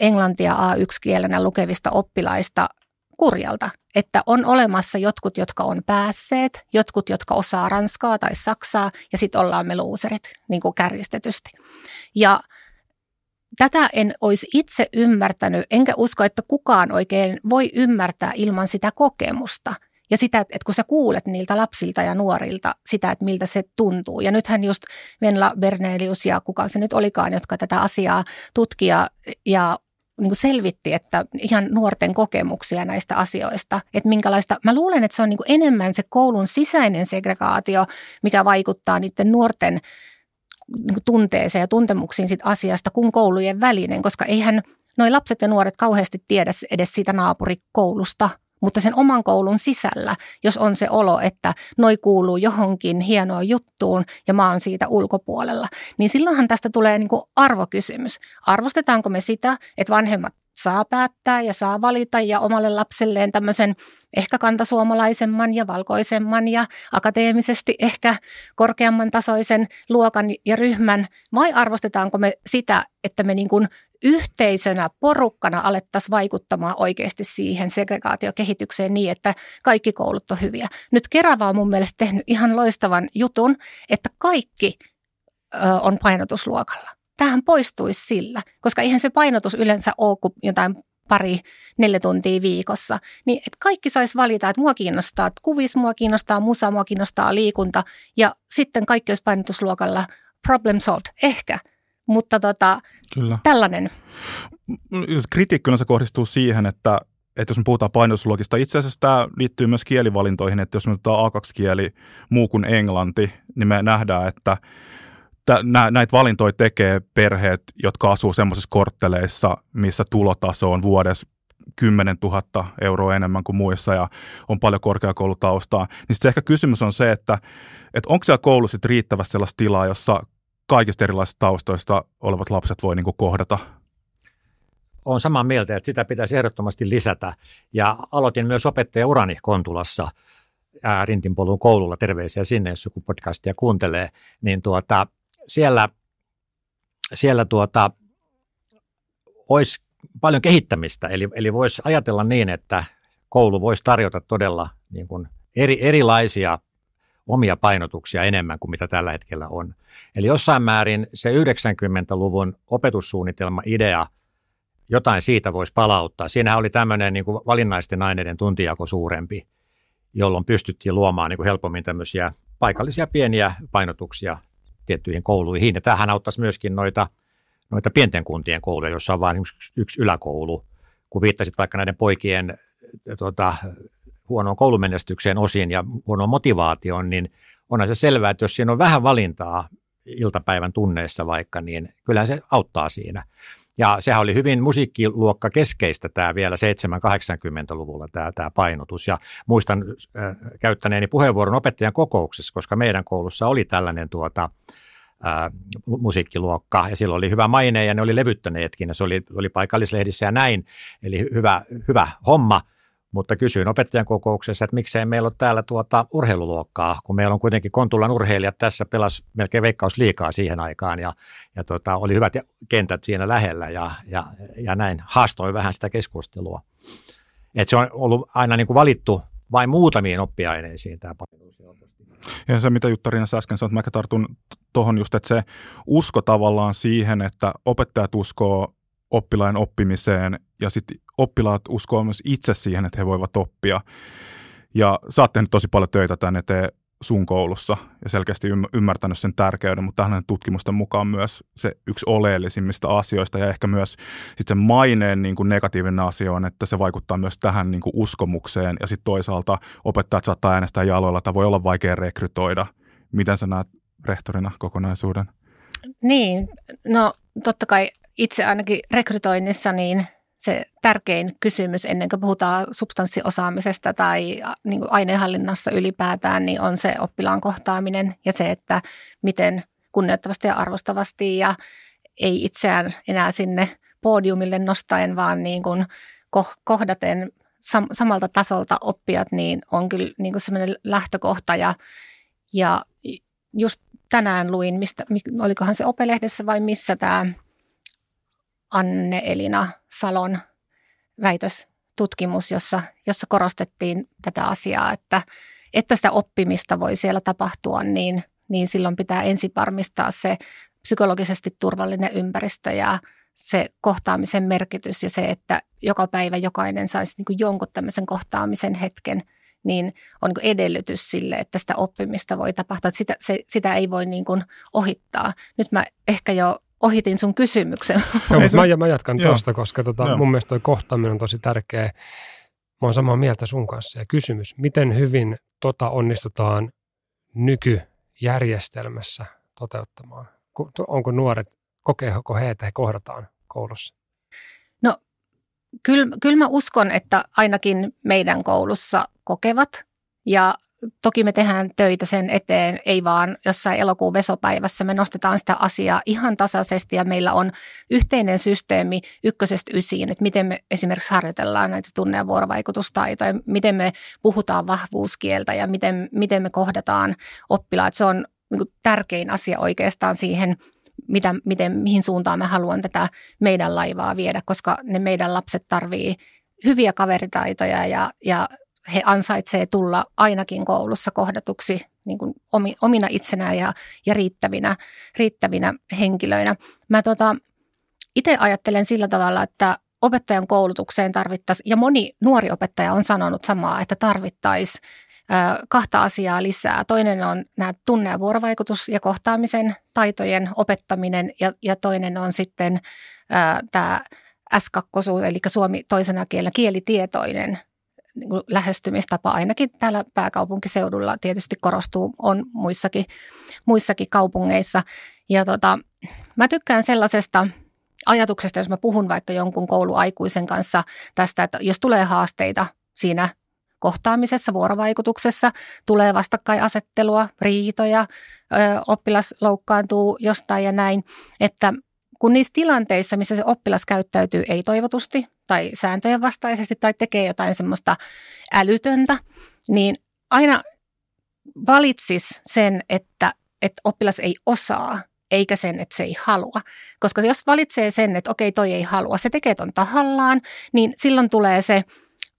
englantia A1-kielenä lukevista oppilaista kurjalta, että on olemassa jotkut, jotka on päässeet, jotkut, jotka osaa ranskaa tai saksaa, ja sitten ollaan me luuserit, niin kuin kärjistetysti. Ja Tätä en olisi itse ymmärtänyt, enkä usko, että kukaan oikein voi ymmärtää ilman sitä kokemusta. Ja sitä, että kun sä kuulet niiltä lapsilta ja nuorilta sitä, että miltä se tuntuu. Ja nythän just Venla Bernelius ja kuka se nyt olikaan, jotka tätä asiaa tutkia ja niin kuin selvitti, että ihan nuorten kokemuksia näistä asioista, että minkälaista, mä luulen, että se on niin kuin enemmän se koulun sisäinen segregaatio, mikä vaikuttaa niiden nuorten tunteeseen ja tuntemuksiin sit asiasta kuin koulujen välinen, koska eihän noi lapset ja nuoret kauheasti tiedä edes siitä naapurikoulusta, mutta sen oman koulun sisällä, jos on se olo, että noi kuuluu johonkin hienoon juttuun ja mä oon siitä ulkopuolella, niin silloinhan tästä tulee niin kuin arvokysymys. Arvostetaanko me sitä, että vanhemmat saa päättää ja saa valita ja omalle lapselleen tämmöisen ehkä kantasuomalaisemman ja valkoisemman ja akateemisesti ehkä korkeamman tasoisen luokan ja ryhmän, vai arvostetaanko me sitä, että me niin kuin yhteisönä, porukkana alettaisiin vaikuttamaan oikeasti siihen segregaatiokehitykseen niin, että kaikki koulut on hyviä. Nyt Kerava on mun mielestä tehnyt ihan loistavan jutun, että kaikki on painotusluokalla tämähän poistuisi sillä, koska eihän se painotus yleensä ole kuin jotain pari, neljä tuntia viikossa, niin että kaikki saisi valita, että mua kiinnostaa kuvis, mua kiinnostaa musa, mua kiinnostaa liikunta ja sitten kaikki olisi painotusluokalla problem solved, ehkä. Mutta tota, Kyllä. tällainen. Kritiikki se kohdistuu siihen, että, että jos me puhutaan painotusluokista, itse asiassa tämä liittyy myös kielivalintoihin, että jos me otetaan A2-kieli muu kuin englanti, niin me nähdään, että näitä valintoja tekee perheet, jotka asuu semmoisissa kortteleissa, missä tulotaso on vuodessa 10 000 euroa enemmän kuin muissa ja on paljon korkeakoulutaustaa, niin se ehkä kysymys on se, että, että onko siellä koulussa riittävästi sellaista tilaa, jossa kaikista erilaisista taustoista olevat lapset voi niin kuin kohdata? Olen samaa mieltä, että sitä pitäisi ehdottomasti lisätä. Ja aloitin myös opettajaurani Kontulassa Rintinpolun koululla, terveisiä sinne, jos joku podcastia kuuntelee, niin tuota, siellä, siellä tuota, olisi paljon kehittämistä, eli, eli voisi ajatella niin, että koulu voisi tarjota todella niin kuin eri, erilaisia omia painotuksia enemmän kuin mitä tällä hetkellä on. Eli jossain määrin se 90-luvun opetussuunnitelma-idea, jotain siitä voisi palauttaa. Siinähän oli tämmöinen niin kuin valinnaisten aineiden tuntijako suurempi, jolloin pystyttiin luomaan niin kuin helpommin tämmöisiä paikallisia pieniä painotuksia tiettyihin kouluihin. Ja tämähän auttaisi myöskin noita, noita pienten kuntien kouluja, jossa on vain yksi, yksi yläkoulu. Kun viittasit vaikka näiden poikien tuota, huonoon koulumenestykseen osin ja huonoon motivaatioon, niin onhan se selvää, että jos siinä on vähän valintaa iltapäivän tunneissa vaikka, niin kyllähän se auttaa siinä. Ja sehän oli hyvin musiikkiluokka keskeistä tämä vielä 7-80-luvulla tämä, tämä painotus. Ja muistan äh, käyttäneeni puheenvuoron opettajan kokouksessa, koska meidän koulussa oli tällainen tuota, äh, musiikkiluokka ja silloin oli hyvä maine ja ne oli levyttäneetkin ja se oli, oli paikallislehdissä ja näin. Eli hyvä, hyvä homma – mutta kysyin opettajan kokouksessa, että miksei meillä ole täällä tuota urheiluluokkaa, kun meillä on kuitenkin Kontulan urheilijat tässä pelas melkein veikkaus liikaa siihen aikaan ja, ja tota, oli hyvät kentät siinä lähellä ja, ja, ja näin haastoi vähän sitä keskustelua. Et se on ollut aina niin kuin valittu vain muutamiin oppiaineisiin tämä ja se, mitä Jutta Riinas äsken sanoi, että mä tartun tuohon just, että se usko tavallaan siihen, että opettajat uskoo oppilaan oppimiseen ja sitten oppilaat uskoo myös itse siihen, että he voivat oppia. Ja sä oot tehnyt tosi paljon töitä tänne eteen sun koulussa ja selkeästi ymmärtänyt sen tärkeyden, mutta tähän tutkimusten mukaan myös se yksi oleellisimmista asioista ja ehkä myös sit sen maineen niin kuin negatiivinen asia on, että se vaikuttaa myös tähän niin kuin uskomukseen ja sitten toisaalta opettajat saattaa äänestää jaloilla tai voi olla vaikea rekrytoida. Miten sä näet rehtorina kokonaisuuden? Niin, no totta kai itse ainakin rekrytoinnissa niin se tärkein kysymys ennen kuin puhutaan substanssiosaamisesta tai niin kuin aineenhallinnasta ylipäätään, niin on se oppilaan kohtaaminen ja se, että miten kunnioittavasti ja arvostavasti ja ei itseään enää sinne podiumille nostaen, vaan niin kuin kohdaten sam- samalta tasolta oppijat, niin on kyllä niin kuin sellainen lähtökohta ja, ja just tänään luin, mistä, olikohan se Opelehdessä vai missä tämä Anne-Elina Salon väitöstutkimus, jossa, jossa korostettiin tätä asiaa, että, että sitä oppimista voi siellä tapahtua, niin, niin silloin pitää ensin varmistaa se psykologisesti turvallinen ympäristö ja se kohtaamisen merkitys ja se, että joka päivä jokainen saisi niin kuin jonkun tämmöisen kohtaamisen hetken, niin on niin edellytys sille, että sitä oppimista voi tapahtua. Sitä, se, sitä ei voi niin kuin ohittaa. Nyt mä ehkä jo ohitin sun kysymyksen. Joo, mutta mä, mä jatkan tuosta, koska tota, mun mielestä toi kohtaaminen on tosi tärkeä. Mä oon samaa mieltä sun kanssa. Ja kysymys, miten hyvin tota onnistutaan nykyjärjestelmässä toteuttamaan? Onko nuoret, kokeeko he, että he kohdataan koulussa? No kyllä, kyllä mä uskon, että ainakin meidän koulussa kokevat. Ja Toki me tehdään töitä sen eteen, ei vaan jossain elokuun vesopäivässä. Me nostetaan sitä asiaa ihan tasaisesti ja meillä on yhteinen systeemi ykkösestä ysiin, että miten me esimerkiksi harjoitellaan näitä tunne- ja vuorovaikutustaitoja, miten me puhutaan vahvuuskieltä ja miten, miten me kohdataan oppilaat. Se on niin kuin tärkein asia oikeastaan siihen, mitä, miten, mihin suuntaan me haluan tätä meidän laivaa viedä, koska ne meidän lapset tarvii hyviä kaveritaitoja ja, ja he ansaitsee tulla ainakin koulussa kohdatuksi niin kuin omina itsenään ja, ja riittävinä, riittävinä henkilöinä. Mä tota, itse ajattelen sillä tavalla, että opettajan koulutukseen tarvittaisiin, ja moni nuori opettaja on sanonut samaa, että tarvittaisiin kahta asiaa lisää. Toinen on nämä tunne- ja vuorovaikutus- ja kohtaamisen taitojen opettaminen ja, ja toinen on sitten ää, tämä S2, eli suomi toisena kielenä kielitietoinen niin kuin lähestymistapa ainakin täällä pääkaupunkiseudulla tietysti korostuu, on muissakin, muissakin kaupungeissa. Ja tota, mä tykkään sellaisesta ajatuksesta, jos mä puhun vaikka jonkun kouluaikuisen kanssa tästä, että jos tulee haasteita siinä kohtaamisessa, vuorovaikutuksessa, tulee vastakkainasettelua, riitoja, ö, oppilas loukkaantuu jostain ja näin, että kun niissä tilanteissa, missä se oppilas käyttäytyy ei-toivotusti tai sääntöjen vastaisesti tai tekee jotain semmoista älytöntä, niin aina valitsis sen, että, että oppilas ei osaa, eikä sen, että se ei halua. Koska jos valitsee sen, että okei, toi ei halua, se tekee ton tahallaan, niin silloin tulee se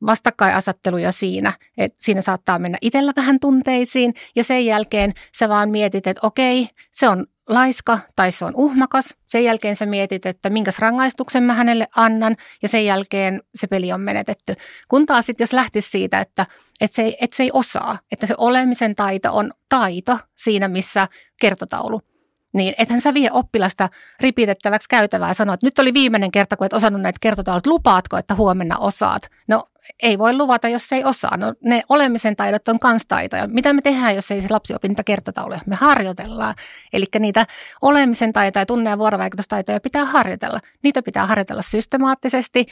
vastakkainasetteluja siinä, että siinä saattaa mennä itsellä vähän tunteisiin ja sen jälkeen sä vaan mietit, että okei, se on laiska tai se on uhmakas. Sen jälkeen sä mietit, että minkäs rangaistuksen mä hänelle annan ja sen jälkeen se peli on menetetty. Kun taas sitten jos lähtisi siitä, että, että, se ei, että se ei osaa, että se olemisen taito on taito siinä, missä kertotaulu niin ethän sä vie oppilasta ripitettäväksi käytävää sanoa, että nyt oli viimeinen kerta, kun et osannut näitä kertotaulut, lupaatko, että huomenna osaat? No ei voi luvata, jos ei osaa. No, ne olemisen taidot on kans taitoja. Mitä me tehdään, jos ei se lapsi opi niitä? Me harjoitellaan. Eli niitä olemisen taitoja, tunne- ja vuorovaikutustaitoja pitää harjoitella. Niitä pitää harjoitella systemaattisesti,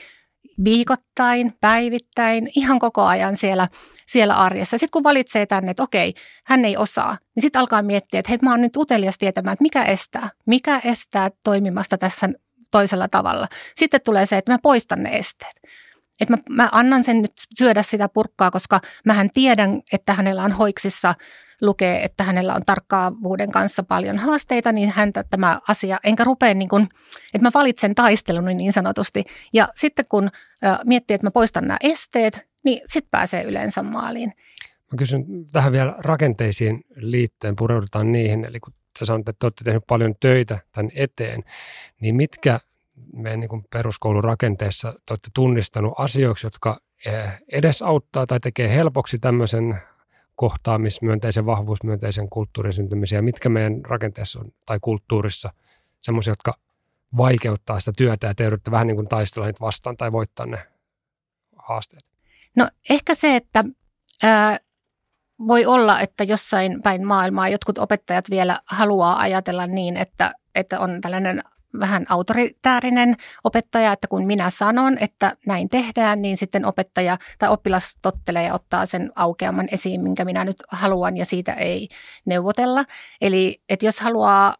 viikoittain, päivittäin, ihan koko ajan siellä, siellä arjessa. Sitten kun valitsee tänne, että okei, hän ei osaa, niin sitten alkaa miettiä, että hei, mä oon nyt utelias tietämään, että mikä estää, mikä estää toimimasta tässä toisella tavalla. Sitten tulee se, että mä poistan ne esteet. Että mä, mä annan sen nyt syödä sitä purkkaa, koska mähän tiedän, että hänellä on hoiksissa lukee, että hänellä on tarkkaavuuden kanssa paljon haasteita, niin häntä tämä asia, enkä rupea niin kuin, että mä valitsen taistelun niin sanotusti. Ja sitten kun miettii, että mä poistan nämä esteet, niin sitten pääsee yleensä maaliin. Mä kysyn tähän vielä rakenteisiin liittyen, pureudutaan niihin. Eli kun sä sanoit, että olette tehneet paljon töitä tämän eteen, niin mitkä meidän niin peruskoulun rakenteessa te olette tunnistanut asioiksi, jotka eh, edesauttaa tai tekee helpoksi tämmöisen kohtaamismyönteisen, vahvuusmyönteisen kulttuurin syntymisiä, mitkä meidän rakenteessa on tai kulttuurissa semmoisia, jotka vaikeuttaa sitä työtä ja te joudutte vähän niin kuin taistella niitä vastaan tai voittaa ne haasteet? No ehkä se, että ää, voi olla, että jossain päin maailmaa jotkut opettajat vielä haluaa ajatella niin, että, että on tällainen vähän autoritäärinen opettaja, että kun minä sanon, että näin tehdään, niin sitten opettaja tai oppilas tottelee ja ottaa sen aukeaman esiin, minkä minä nyt haluan ja siitä ei neuvotella. Eli että jos haluaa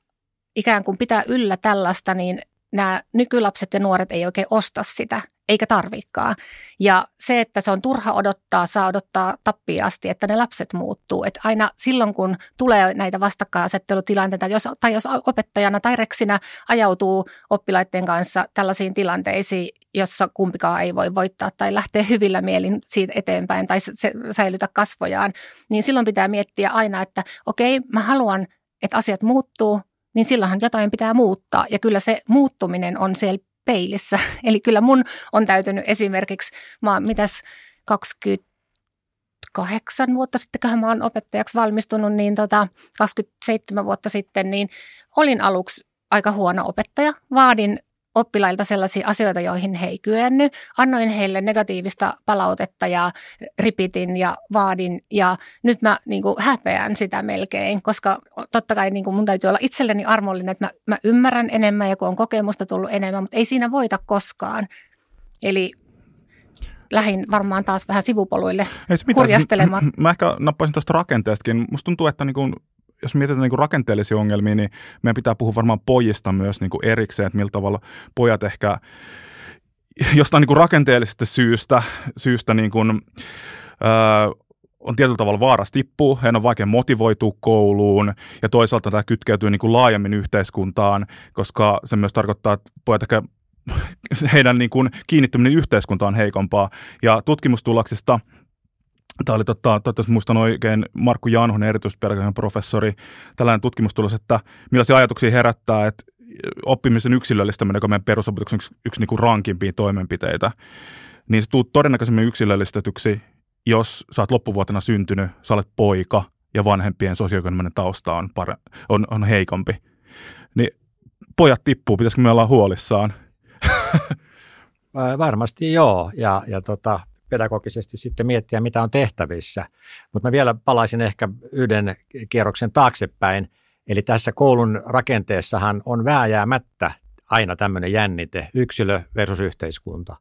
ikään kuin pitää yllä tällaista, niin nämä nykylapset ja nuoret ei oikein osta sitä, eikä tarvikaan. Ja se, että se on turha odottaa, saa odottaa tappiin asti, että ne lapset muuttuu. Että aina silloin, kun tulee näitä vastakkainasettelutilanteita, jos, tai jos opettajana tai reksinä ajautuu oppilaiden kanssa tällaisiin tilanteisiin, jossa kumpikaan ei voi voittaa tai lähteä hyvillä mielin siitä eteenpäin tai se, säilytä kasvojaan, niin silloin pitää miettiä aina, että okei, mä haluan, että asiat muuttuu, niin silloinhan jotain pitää muuttaa. Ja kyllä se muuttuminen on siellä peilissä. Eli kyllä mun on täytynyt esimerkiksi, mä mitäs 28 vuotta sitten, kun mä oon opettajaksi valmistunut, niin tota, 27 vuotta sitten, niin olin aluksi aika huono opettaja. Vaadin oppilailta sellaisia asioita, joihin he ei kyennyt. Annoin heille negatiivista palautetta ja ripitin ja vaadin ja nyt mä niin kuin häpeän sitä melkein, koska totta kai niin kuin mun täytyy olla itselleni armollinen, että mä, mä ymmärrän enemmän ja kun on kokemusta tullut enemmän, mutta ei siinä voita koskaan. Eli lähin varmaan taas vähän sivupoluille kurjastelemaan. Mä, mä ehkä nappaisin tuosta rakenteestakin. Musta tuntuu, että niin kuin jos mietitään niin kuin rakenteellisia ongelmia, niin meidän pitää puhua varmaan pojista myös niin kuin erikseen, että millä tavalla pojat ehkä jostain niin kuin rakenteellisesta syystä, syystä niin kuin, öö, on tietyllä tavalla vaarassa tippuu, heidän on vaikea motivoitua kouluun ja toisaalta tämä kytkeytyy niin kuin laajemmin yhteiskuntaan, koska se myös tarkoittaa, että pojat ehkä heidän niin kuin kiinnittyminen yhteiskuntaan heikompaa. Ja tutkimustuloksista Tämä oli, tota, toivottavasti muistan oikein, Markku Janhonen, erityispedagogian professori, tällainen tutkimustulos, että millaisia ajatuksia herättää, että oppimisen yksilöllistäminen, joka meidän perusopetuksen yksi, yksi niin kuin rankimpia toimenpiteitä, niin se tuut todennäköisemmin yksilöllistetyksi, jos sä oot loppuvuotena syntynyt, sä olet poika ja vanhempien sosioekonominen tausta on, pare, on, on heikompi. Niin pojat tippuu, pitäisikö me olla huolissaan? Varmasti joo, ja, ja tota, pedagogisesti sitten miettiä, mitä on tehtävissä. Mutta mä vielä palaisin ehkä yhden kierroksen taaksepäin. Eli tässä koulun rakenteessahan on vääjäämättä aina tämmöinen jännite, yksilö versus yhteiskunta.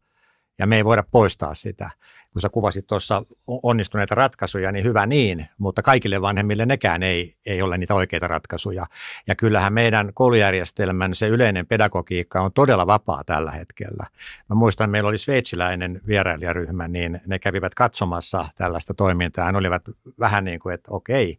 Ja me ei voida poistaa sitä kun sä kuvasit tuossa onnistuneita ratkaisuja, niin hyvä niin, mutta kaikille vanhemmille nekään ei, ei ole niitä oikeita ratkaisuja. Ja kyllähän meidän koulujärjestelmän se yleinen pedagogiikka on todella vapaa tällä hetkellä. Mä muistan, meillä oli sveitsiläinen vierailijaryhmä, niin ne kävivät katsomassa tällaista toimintaa. Ne olivat vähän niin kuin, että okei,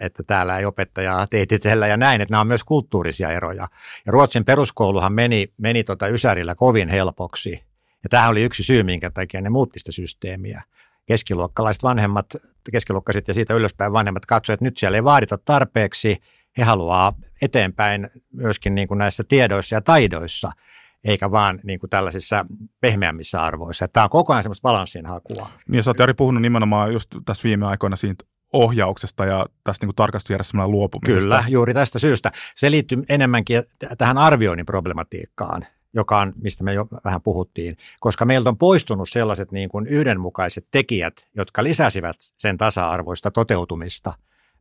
että täällä ei opettajaa teititellä ja näin, että nämä on myös kulttuurisia eroja. Ja Ruotsin peruskouluhan meni, meni tota Ysärillä kovin helpoksi ja tämä oli yksi syy, minkä takia ne muutti sitä systeemiä. Keskiluokkalaiset vanhemmat, keskiluokkaiset ja siitä ylöspäin vanhemmat katsoivat, että nyt siellä ei vaadita tarpeeksi. He haluaa eteenpäin myöskin niin kuin näissä tiedoissa ja taidoissa, eikä vaan niin kuin tällaisissa pehmeämmissä arvoissa. Tämä on koko ajan semmoista balanssin hakua. Niin, sä oot Jari puhunut nimenomaan just tässä viime aikoina siitä ohjauksesta ja tästä niin tarkastusjärjestelmän luopumisesta. Kyllä, juuri tästä syystä. Se liittyy enemmänkin tähän arvioinnin problematiikkaan joka on, mistä me jo vähän puhuttiin, koska meiltä on poistunut sellaiset niin kuin yhdenmukaiset tekijät, jotka lisäsivät sen tasa-arvoista toteutumista.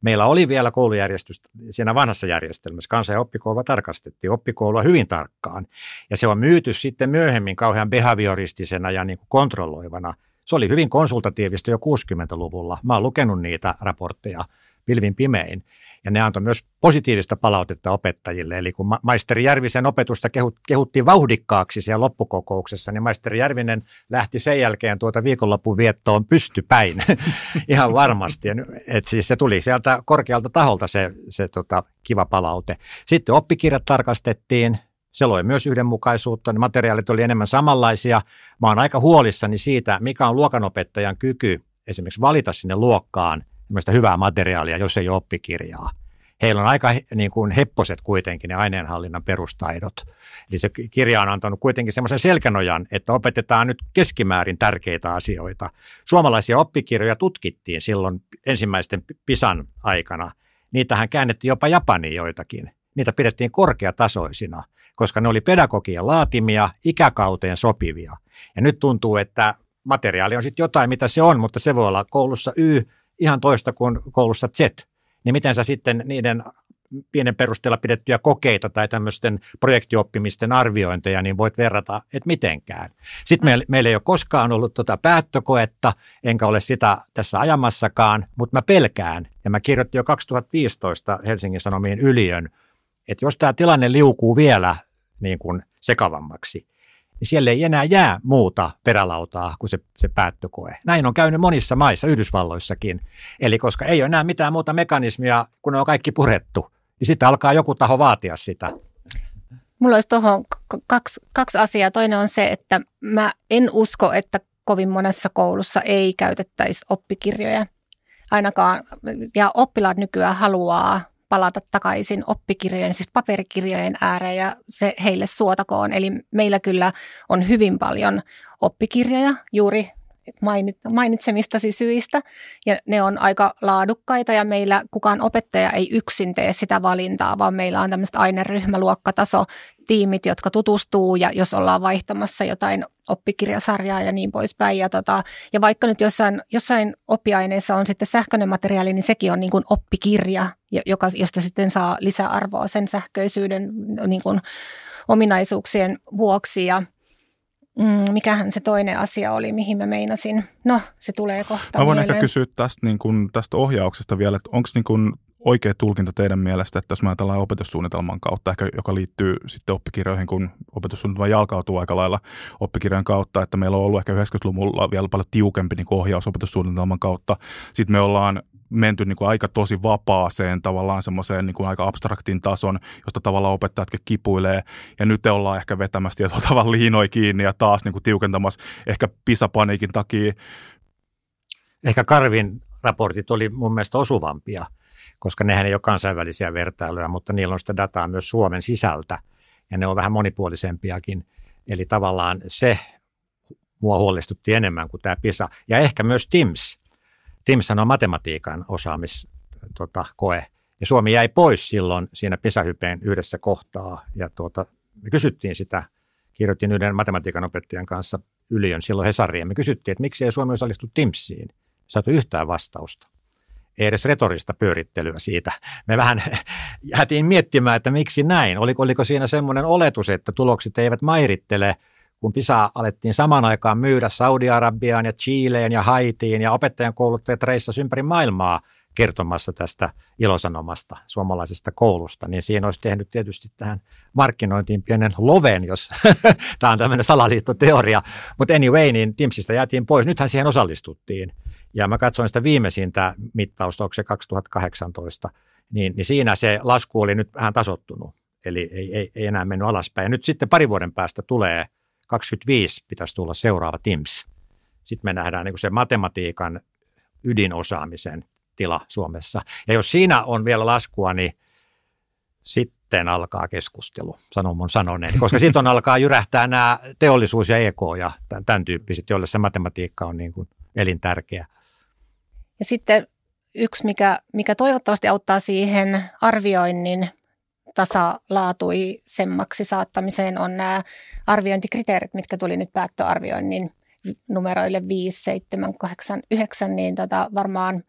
Meillä oli vielä koulujärjestystä siinä vanhassa järjestelmässä. Kansa- ja oppikoulua tarkastettiin, oppikoulua hyvin tarkkaan. Ja se on myyty sitten myöhemmin kauhean behavioristisena ja niin kuin kontrolloivana. Se oli hyvin konsultatiivista jo 60-luvulla. Mä oon lukenut niitä raportteja pilvin pimein. Ja ne antoi myös positiivista palautetta opettajille. Eli kun maisteri Järvisen opetusta kehuttiin vauhdikkaaksi siellä loppukokouksessa, niin maisteri Järvinen lähti sen jälkeen tuota viikonlopun viettoon pystypäin ihan varmasti. Et siis se tuli sieltä korkealta taholta se, se tota, kiva palaute. Sitten oppikirjat tarkastettiin, se loi myös yhdenmukaisuutta, ne materiaalit oli enemmän samanlaisia. Mä oon aika huolissani siitä, mikä on luokanopettajan kyky esimerkiksi valita sinne luokkaan – hyvää materiaalia, jos ei ole oppikirjaa. Heillä on aika niin kuin hepposet kuitenkin ne aineenhallinnan perustaidot. Eli se kirja on antanut kuitenkin semmoisen selkänojan, että opetetaan nyt keskimäärin tärkeitä asioita. Suomalaisia oppikirjoja tutkittiin silloin ensimmäisten PISAN aikana. Niitähän käännettiin jopa Japaniin joitakin. Niitä pidettiin korkeatasoisina, koska ne oli pedagogian laatimia, ikäkauteen sopivia. Ja nyt tuntuu, että materiaali on sitten jotain, mitä se on, mutta se voi olla koulussa Y ihan toista kuin koulussa Z. Niin miten sä sitten niiden pienen perusteella pidettyjä kokeita tai tämmöisten projektioppimisten arviointeja, niin voit verrata, että mitenkään. Sitten meillä, meillä ei ole koskaan ollut tuota päättökoetta, enkä ole sitä tässä ajamassakaan, mutta mä pelkään, ja mä kirjoitin jo 2015 Helsingin Sanomien yliön, että jos tämä tilanne liukuu vielä niin kuin sekavammaksi, niin siellä ei enää jää muuta perälautaa kuin se, se päättökoe. Näin on käynyt monissa maissa, Yhdysvalloissakin. Eli koska ei ole enää mitään muuta mekanismia, kun ne on kaikki purettu, niin sitten alkaa joku taho vaatia sitä. Mulla olisi tuohon kaksi, kaksi asiaa. Toinen on se, että mä en usko, että kovin monessa koulussa ei käytettäisi oppikirjoja. Ainakaan, ja oppilaat nykyään haluaa palata takaisin oppikirjojen, siis paperikirjojen ääreen ja se heille suotakoon. Eli meillä kyllä on hyvin paljon oppikirjoja juuri mainitsemistasi syistä ja ne on aika laadukkaita ja meillä kukaan opettaja ei yksin tee sitä valintaa, vaan meillä on tämmöiset aineryhmäluokkataso tiimit, jotka tutustuu ja jos ollaan vaihtamassa jotain oppikirjasarjaa ja niin poispäin. Ja, tota, ja vaikka nyt jossain, jossain oppiaineessa on sitten sähköinen materiaali, niin sekin on niin kuin oppikirja, joka, josta sitten saa lisäarvoa sen sähköisyyden niin kuin ominaisuuksien vuoksi. Ja, Mm, mikähän se toinen asia oli, mihin mä meinasin? No, se tulee kohta Mä voin mieleen. ehkä kysyä tästä, niin kun, tästä ohjauksesta vielä, että onko niin kun oikea tulkinta teidän mielestä, että jos mä ajatellaan opetussuunnitelman kautta, ehkä joka liittyy sitten oppikirjoihin, kun opetussuunnitelma jalkautuu aika lailla oppikirjan kautta, että meillä on ollut ehkä 90-luvulla vielä paljon tiukempi niin ohjaus opetussuunnitelman kautta. Sitten me ollaan menty niin kuin aika tosi vapaaseen tavallaan semmoiseen niin kuin aika abstraktin tason, josta tavallaan opettajatkin kipuilee. Ja nyt te ollaan ehkä vetämässä tietyllä tavalla liinoi kiinni ja taas niin kuin tiukentamassa ehkä pisapaniikin takia ehkä Karvin raportit oli mun mielestä osuvampia, koska nehän ei ole kansainvälisiä vertailuja, mutta niillä on sitä dataa myös Suomen sisältä ja ne on vähän monipuolisempiakin. Eli tavallaan se mua huolestutti enemmän kuin tämä PISA. Ja ehkä myös TIMS. TIMS on matematiikan osaamis tota. Ja Suomi jäi pois silloin siinä PISA-hypeen yhdessä kohtaa. Ja tuota, me kysyttiin sitä, kirjoitin yhden matematiikan opettajan kanssa Yliön silloin Hesariin. Ja me kysyttiin, että miksi ei Suomi osallistu TIMSiin. Saatu yhtään vastausta. Ei edes retorista pyörittelyä siitä. Me vähän jäätiin miettimään, että miksi näin. Oliko, oliko siinä semmoinen oletus, että tulokset eivät mairittele – kun PISA alettiin samaan aikaan myydä Saudi-Arabiaan ja Chileen ja Haitiin ja opettajan kouluttajat reissasi ympäri maailmaa kertomassa tästä ilosanomasta suomalaisesta koulusta, niin siinä olisi tehnyt tietysti tähän markkinointiin pienen loven, jos tämä on tämmöinen salaliittoteoria. Mutta anyway, niin Timsistä jäätiin pois. Nythän siihen osallistuttiin. Ja mä katsoin sitä viimeisintä mittausta, onko se 2018, niin, niin siinä se lasku oli nyt vähän tasottunut. Eli ei, ei, ei enää mennyt alaspäin. Ja nyt sitten pari vuoden päästä tulee 25 pitäisi tulla seuraava TIMS. Sitten me nähdään niin se matematiikan ydinosaamisen tila Suomessa. Ja jos siinä on vielä laskua, niin sitten alkaa keskustelu, sanon mun sanoneen, koska sitten alkaa jyrähtää nämä teollisuus ja EK ja tämän tyyppiset, joille se matematiikka on niin kuin elintärkeä. Ja sitten yksi, mikä, mikä toivottavasti auttaa siihen arvioinnin tasalaatuisemmaksi saattamiseen on nämä arviointikriteerit, mitkä tuli nyt päättöarvioinnin numeroille 5, 7, 8, 9, niin tota varmaan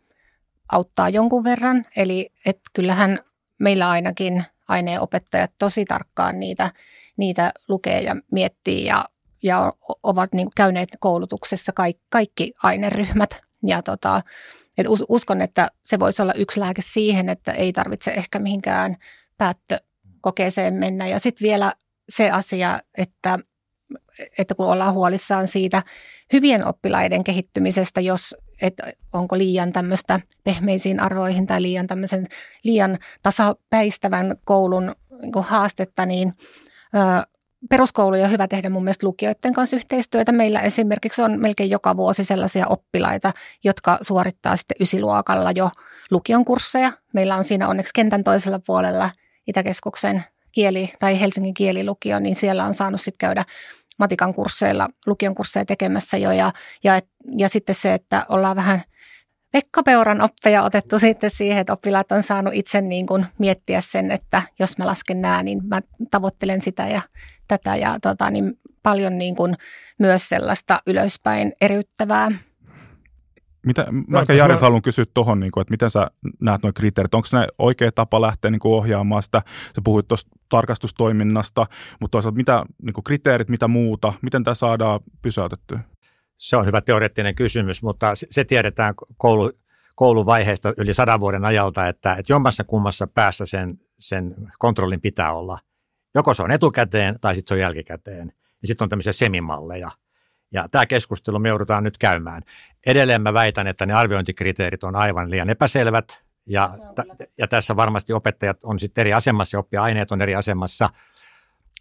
auttaa jonkun verran. Eli et kyllähän meillä ainakin aineenopettajat tosi tarkkaan niitä, niitä lukee ja miettii ja, ja ovat niin käyneet koulutuksessa kaikki, kaikki aineryhmät. Ja tota, et uskon, että se voisi olla yksi lääke siihen, että ei tarvitse ehkä mihinkään päättökokeeseen mennä. Ja sitten vielä se asia, että, että kun ollaan huolissaan siitä hyvien oppilaiden kehittymisestä, jos että onko liian tämmöistä pehmeisiin arvoihin tai liian tämmöisen liian tasapäistävän koulun niin haastetta, niin ö, peruskouluja on hyvä tehdä mun mielestä lukijoiden kanssa yhteistyötä. Meillä esimerkiksi on melkein joka vuosi sellaisia oppilaita, jotka suorittaa sitten ysiluokalla jo lukion kursseja. Meillä on siinä onneksi kentän toisella puolella – Itäkeskuksen kieli- tai Helsingin kielilukio, niin siellä on saanut sitten käydä matikan kursseilla, lukion kursseja tekemässä jo. Ja, ja, ja sitten se, että ollaan vähän Pekka Peuran oppeja otettu sitten siihen, että oppilaat on saanut itse niin kuin miettiä sen, että jos mä lasken nämä, niin mä tavoittelen sitä ja tätä. Ja tota, niin paljon niin kuin myös sellaista ylöspäin eriyttävää mitä, mä ehkä Jari haluan kysyä tuohon, niin että miten sä näet nuo kriteerit. Onko se oikea tapa lähteä niin kuin ohjaamaan sitä? Sä puhuit tuosta tarkastustoiminnasta, mutta toisaalta mitä niin kuin kriteerit, mitä muuta? Miten tämä saadaan pysäytettyä? Se on hyvä teoreettinen kysymys, mutta se tiedetään koulu, kouluvaiheesta yli sadan vuoden ajalta, että, että jommassa kummassa päässä sen, sen kontrollin pitää olla. Joko se on etukäteen tai sitten se on jälkikäteen. Ja sitten on tämmöisiä semimalleja – ja tämä keskustelu me joudutaan nyt käymään. Edelleen mä väitän, että ne arviointikriteerit on aivan liian epäselvät. Ja, t- ja tässä varmasti opettajat on sitten eri asemassa ja oppia-aineet on eri asemassa.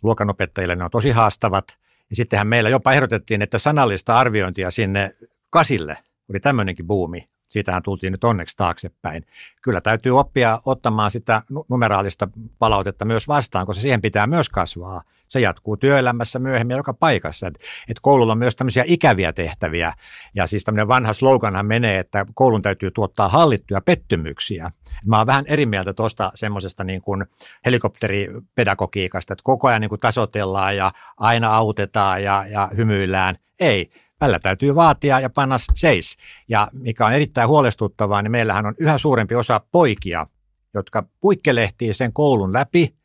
Luokanopettajille ne on tosi haastavat. Ja sittenhän meillä jopa ehdotettiin, että sanallista arviointia sinne kasille, oli tämmöinenkin buumi, siitähän tultiin nyt onneksi taaksepäin. Kyllä täytyy oppia ottamaan sitä numeraalista palautetta myös vastaan, koska siihen pitää myös kasvaa. Se jatkuu työelämässä myöhemmin joka paikassa. Et, et koululla on myös tämmöisiä ikäviä tehtäviä. Ja siis tämmöinen vanha sloganhan menee, että koulun täytyy tuottaa hallittuja pettymyksiä. Mä oon vähän eri mieltä tuosta semmoisesta niin kuin helikopteripedagogiikasta, että koko ajan niin kuin tasotellaan ja aina autetaan ja, ja hymyillään. Ei, Välillä täytyy vaatia ja panna seis. Ja mikä on erittäin huolestuttavaa, niin meillähän on yhä suurempi osa poikia, jotka puikkelehtii sen koulun läpi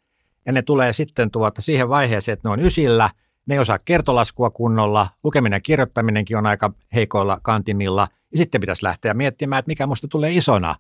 ja ne tulee sitten tuota siihen vaiheeseen, että ne on ysillä, ne ei osaa kertolaskua kunnolla, lukeminen ja kirjoittaminenkin on aika heikoilla kantimilla ja sitten pitäisi lähteä miettimään, että mikä musta tulee isona.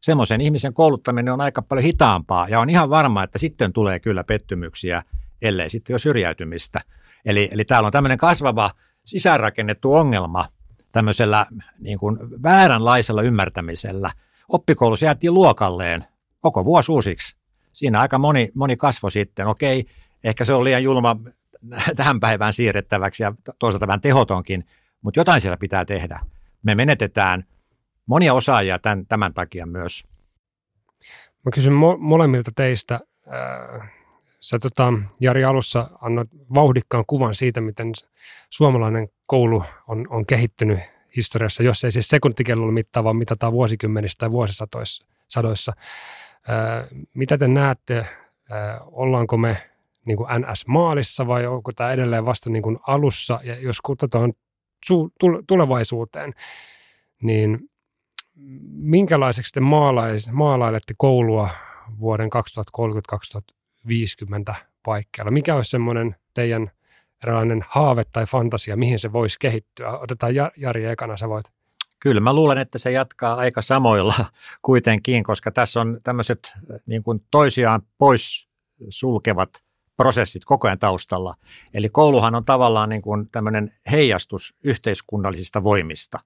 Semmoisen ihmisen kouluttaminen on aika paljon hitaampaa ja on ihan varma, että sitten tulee kyllä pettymyksiä, ellei sitten jo syrjäytymistä. Eli, eli täällä on tämmöinen kasvava sisäänrakennettu ongelma tämmöisellä niin kuin vääränlaisella ymmärtämisellä. Oppikoulussa jäätiin luokalleen koko vuosi uusiksi. Siinä aika moni, moni kasvo sitten. Okei, ehkä se on liian julma tähän päivään siirrettäväksi ja toisaalta vähän tehotonkin, mutta jotain siellä pitää tehdä. Me menetetään monia osaajia tämän, tämän takia myös. Mä kysyn mo- molemmilta teistä. Äh, sä tota, Jari alussa annoit vauhdikkaan kuvan siitä, miten suomalainen koulu on, on kehittynyt historiassa, jos ei siis sekuntikellolla mittaa, vaan mitataan vuosikymmenissä tai vuosisadoissa. Äh, mitä te näette, ollaanko me niin kuin NS-maalissa vai onko tämä edelleen vasta niin kuin alussa? Ja jos katsotaan tulevaisuuteen, niin minkälaiseksi te maalais, maalailette koulua vuoden 2030-2050 paikkeilla? Mikä olisi semmoinen teidän erilainen haave tai fantasia, mihin se voisi kehittyä? Otetaan Jari ekana, sä voit. Kyllä, mä luulen, että se jatkaa aika samoilla kuitenkin, koska tässä on tämmöiset niin kuin toisiaan pois sulkevat prosessit koko ajan taustalla. Eli kouluhan on tavallaan niin kuin tämmöinen heijastus yhteiskunnallisista voimista.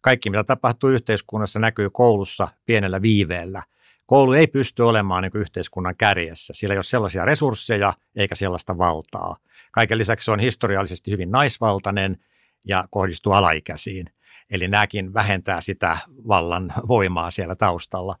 Kaikki, mitä tapahtuu yhteiskunnassa, näkyy koulussa pienellä viiveellä. Koulu ei pysty olemaan niin yhteiskunnan kärjessä. Sillä ei ole sellaisia resursseja eikä sellaista valtaa. Kaiken lisäksi se on historiallisesti hyvin naisvaltainen ja kohdistuu alaikäisiin. Eli nämäkin vähentää sitä vallan voimaa siellä taustalla.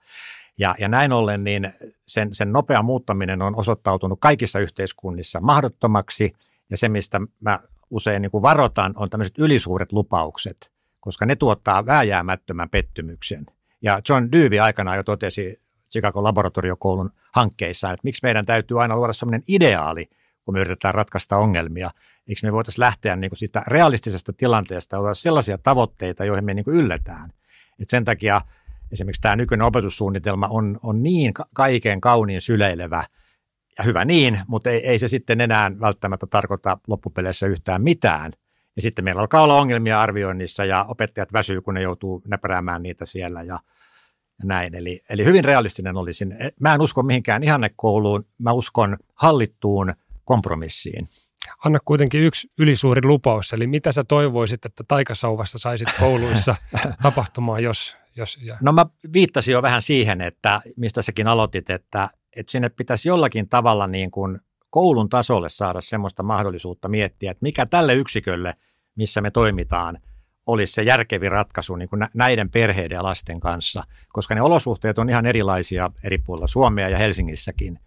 Ja, ja näin ollen niin sen, sen nopea muuttaminen on osoittautunut kaikissa yhteiskunnissa mahdottomaksi. Ja se, mistä mä usein niin kuin varoitan, on tämmöiset ylisuuret lupaukset, koska ne tuottaa vääjäämättömän pettymyksen. Ja John Dewey aikanaan jo totesi Chicago laboratoriokoulun hankkeissaan, että miksi meidän täytyy aina luoda sellainen ideaali, kun me yritetään ratkaista ongelmia. Eikö me voitaisiin lähteä niin kuin siitä realistisesta tilanteesta olla sellaisia tavoitteita, joihin me niin kuin ylletään. Et sen takia esimerkiksi tämä nykyinen opetussuunnitelma on, on niin kaiken kauniin syleilevä ja hyvä niin, mutta ei, ei se sitten enää välttämättä tarkoita loppupeleissä yhtään mitään. Ja sitten meillä alkaa olla ongelmia arvioinnissa ja opettajat väsyy, kun ne joutuu näpäräämään niitä siellä ja, ja näin. Eli, eli hyvin realistinen olisin. Mä en usko mihinkään ihannekouluun, mä uskon hallittuun kompromissiin. Anna kuitenkin yksi ylisuuri lupaus, eli mitä sä toivoisit, että taikasauvasta saisit kouluissa tapahtumaan, jos, jos, ja. No mä viittasin jo vähän siihen, että mistä säkin aloitit, että, että sinne pitäisi jollakin tavalla niin kuin koulun tasolle saada semmoista mahdollisuutta miettiä, että mikä tälle yksikölle, missä me toimitaan, olisi se järkevi ratkaisu niin kuin näiden perheiden ja lasten kanssa, koska ne olosuhteet on ihan erilaisia eri puolilla Suomea ja Helsingissäkin.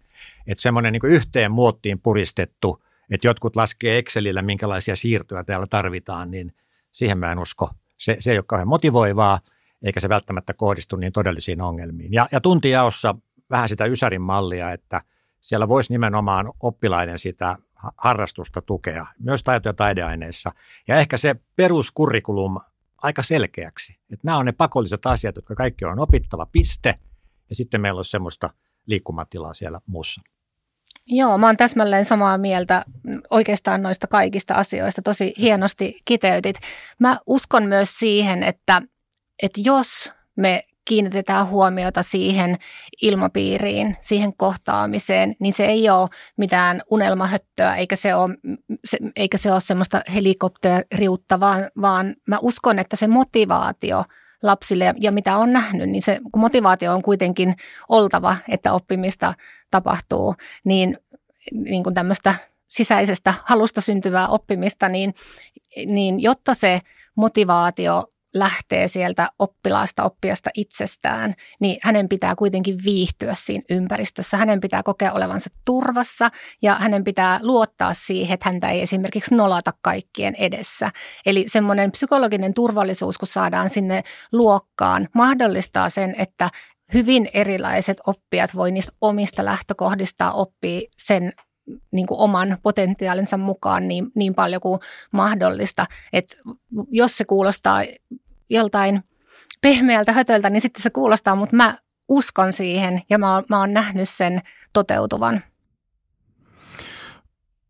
Että semmoinen niin yhteen muottiin puristettu, että jotkut laskee Excelillä, minkälaisia siirtoja täällä tarvitaan, niin siihen mä en usko. Se, se ei ole kauhean motivoivaa – eikä se välttämättä kohdistu niin todellisiin ongelmiin. Ja, ja tuntijaossa vähän sitä Ysärin mallia, että siellä voisi nimenomaan oppilaiden sitä harrastusta tukea, myös taito- ja taideaineissa. Ja ehkä se peruskurrikulum aika selkeäksi. Että nämä on ne pakolliset asiat, jotka kaikki on opittava piste, ja sitten meillä on semmoista liikkumatilaa siellä muussa. Joo, mä oon täsmälleen samaa mieltä oikeastaan noista kaikista asioista. Tosi hienosti kiteytit. Mä uskon myös siihen, että että jos me kiinnitetään huomiota siihen ilmapiiriin, siihen kohtaamiseen, niin se ei ole mitään unelmahöttöä, eikä se ole, se, eikä se ole semmoista helikopteriutta, vaan, vaan mä uskon, että se motivaatio lapsille ja mitä on nähnyt, niin se kun motivaatio on kuitenkin oltava, että oppimista tapahtuu, niin, niin kuin tämmöistä sisäisestä halusta syntyvää oppimista, niin, niin jotta se motivaatio lähtee sieltä oppilaasta, oppijasta itsestään, niin hänen pitää kuitenkin viihtyä siinä ympäristössä. Hänen pitää kokea olevansa turvassa ja hänen pitää luottaa siihen, että häntä ei esimerkiksi nolata kaikkien edessä. Eli semmoinen psykologinen turvallisuus, kun saadaan sinne luokkaan, mahdollistaa sen, että hyvin erilaiset oppijat voi niistä omista lähtökohdista oppia sen niin kuin oman potentiaalinsa mukaan niin, niin paljon kuin mahdollista. Et jos se kuulostaa joltain pehmeältä hötöltä, niin sitten se kuulostaa, mutta mä uskon siihen ja mä oon, mä oon nähnyt sen toteutuvan.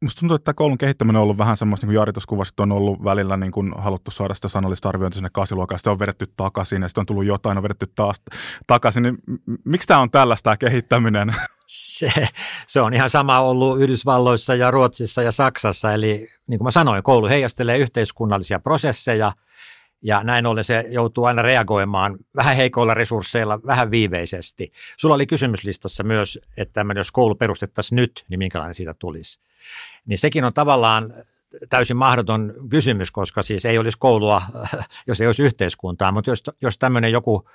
Musta tuntuu, että tämä koulun kehittäminen on ollut vähän semmoista, niin kuin Jari tuossa kuvasi, että on ollut välillä niin kuin haluttu saada sitä sanallista arviointia sinne kasiluokkaan, sitten on vedetty takaisin ja sitten on tullut jotain, on vedetty taas takaisin. Niin miksi tämä on tällaista tämä kehittäminen? Se, se on ihan sama ollut Yhdysvalloissa ja Ruotsissa ja Saksassa, eli niin kuin mä sanoin, koulu heijastelee yhteiskunnallisia prosesseja – ja näin ollen se joutuu aina reagoimaan vähän heikoilla resursseilla, vähän viiveisesti. Sulla oli kysymyslistassa myös, että jos koulu perustettaisiin nyt, niin minkälainen siitä tulisi. Niin sekin on tavallaan täysin mahdoton kysymys, koska siis ei olisi koulua, jos ei olisi yhteiskuntaa, mutta jos, jos tämmöinen joku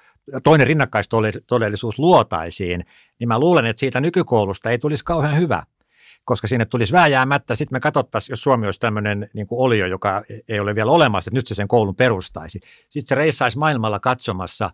toinen rinnakkaistodellisuus luotaisiin, niin mä luulen, että siitä nykykoulusta ei tulisi kauhean hyvä, koska sinne tulisi vääjäämättä. Sitten me katsottaisiin, jos Suomi olisi tämmöinen niin kuin olio, joka ei ole vielä olemassa, että nyt se sen koulun perustaisi. Sitten se reissaisi maailmalla katsomassa,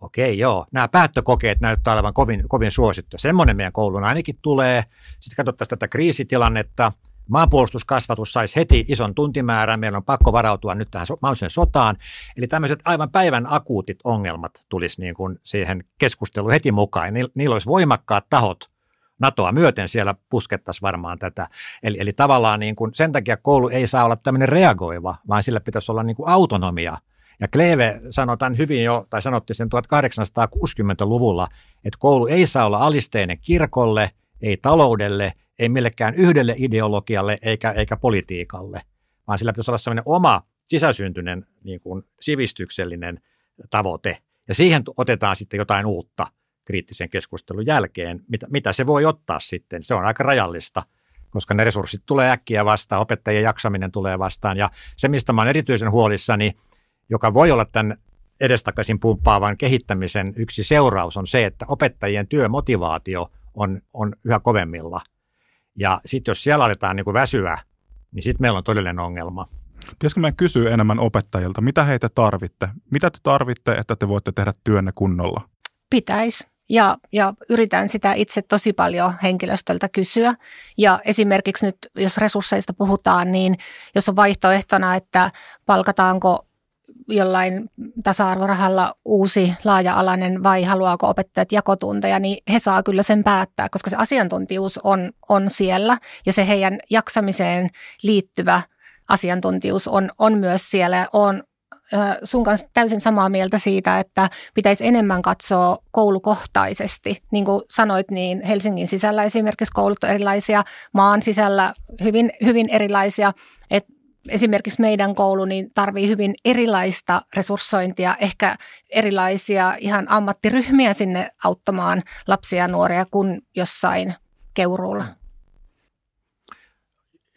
okei joo, nämä päättökokeet näyttää olevan kovin, kovin suosittuja. Semmoinen meidän koulun ainakin tulee. Sitten katsottaisiin tätä kriisitilannetta, Maanpuolustuskasvatus saisi heti ison tuntimäärän, meillä on pakko varautua nyt tähän mahdolliseen sotaan. Eli tämmöiset aivan päivän akuutit ongelmat tulisi niin kuin siihen keskusteluun heti mukaan. Niillä olisi voimakkaat tahot NATOa myöten siellä puskettaisiin varmaan tätä. Eli, eli tavallaan niin kuin sen takia koulu ei saa olla tämmöinen reagoiva, vaan sillä pitäisi olla niin kuin autonomia. Ja Kleve sanotaan hyvin jo, tai sanotti sen 1860-luvulla, että koulu ei saa olla alisteinen kirkolle, ei taloudelle – ei millekään yhdelle ideologialle eikä, eikä politiikalle, vaan sillä pitäisi olla sellainen oma sisäsyntyinen niin kuin sivistyksellinen tavoite. Ja siihen otetaan sitten jotain uutta kriittisen keskustelun jälkeen. Mitä, mitä se voi ottaa sitten? Se on aika rajallista, koska ne resurssit tulee äkkiä vastaan, opettajien jaksaminen tulee vastaan. Ja se, mistä mä olen erityisen huolissani, joka voi olla tämän edestakaisin pumppaavan kehittämisen yksi seuraus, on se, että opettajien työmotivaatio on, on yhä kovemmilla – ja sitten jos siellä aletaan niin kuin väsyä, niin sitten meillä on todellinen ongelma. Pitäisikö meidän kysyä enemmän opettajilta, mitä heitä tarvitte? Mitä te tarvitte, että te voitte tehdä työnne kunnolla? Pitäisi. Ja, ja yritän sitä itse tosi paljon henkilöstöltä kysyä. Ja esimerkiksi nyt, jos resursseista puhutaan, niin jos on vaihtoehtona, että palkataanko jollain tasa-arvorahalla uusi laaja-alainen vai haluaako opettajat jakotunteja, niin he saa kyllä sen päättää, koska se asiantuntijuus on, on siellä ja se heidän jaksamiseen liittyvä asiantuntijuus on, on myös siellä. On sun kanssa täysin samaa mieltä siitä, että pitäisi enemmän katsoa koulukohtaisesti. Niin kuin sanoit, niin Helsingin sisällä esimerkiksi koulut on erilaisia, maan sisällä hyvin, hyvin erilaisia. Et esimerkiksi meidän koulu niin tarvii hyvin erilaista resurssointia, ehkä erilaisia ihan ammattiryhmiä sinne auttamaan lapsia ja nuoria kuin jossain keuruulla.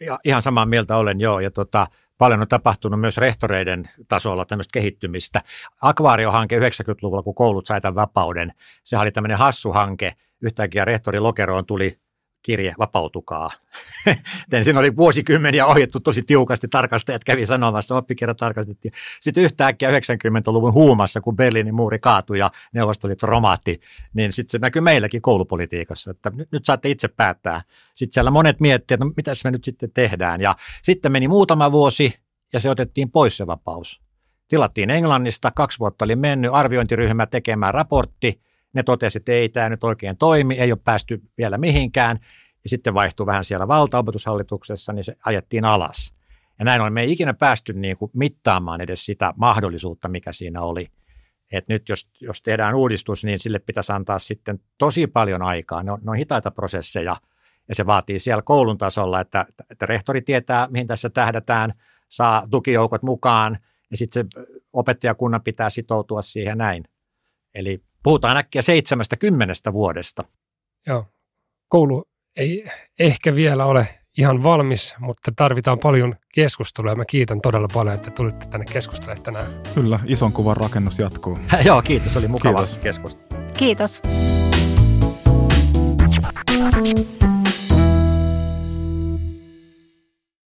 Ja, ihan samaa mieltä olen, joo. Ja tota, paljon on tapahtunut myös rehtoreiden tasolla tämmöistä kehittymistä. Akvaariohanke 90-luvulla, kun koulut sai tämän vapauden, se oli tämmöinen hassu hanke. Yhtäkkiä rehtori Lokeroon tuli kirje Vapautukaa. Siinä oli vuosikymmeniä ohjattu tosi tiukasti, tarkastajat kävi sanomassa, oppikirja tarkastettiin. Sitten yhtäkkiä 90-luvun huumassa, kun Berliinin muuri kaatui ja Neuvostoliitto romaatti, niin sitten se näkyy meilläkin koulupolitiikassa, että nyt, nyt saatte itse päättää. Sitten siellä monet miettivät, että no mitä me nyt sitten tehdään. Ja sitten meni muutama vuosi ja se otettiin pois se vapaus. Tilattiin Englannista, kaksi vuotta oli mennyt, arviointiryhmä tekemään raportti – ne totesivat, että ei tämä nyt oikein toimi, ei ole päästy vielä mihinkään. Ja sitten vaihtui vähän siellä valtaopetushallituksessa, niin se ajettiin alas. Ja näin on, me ei ikinä päästy niin kuin mittaamaan edes sitä mahdollisuutta, mikä siinä oli. Et nyt jos, jos tehdään uudistus, niin sille pitäisi antaa sitten tosi paljon aikaa. Ne on, ne on hitaita prosesseja ja se vaatii siellä koulun tasolla, että, että rehtori tietää, mihin tässä tähdätään, saa tukijoukot mukaan ja sitten se opettajakunnan pitää sitoutua siihen näin. Eli Puhutaan äkkiä seitsemästä kymmenestä vuodesta. Joo. Koulu ei ehkä vielä ole ihan valmis, mutta tarvitaan paljon keskustelua ja mä kiitän todella paljon, että tulitte tänne keskustelemaan tänään. Kyllä, ison kuvan rakennus jatkuu. Joo, kiitos. Oli mukava kiitos. keskustelu. Kiitos.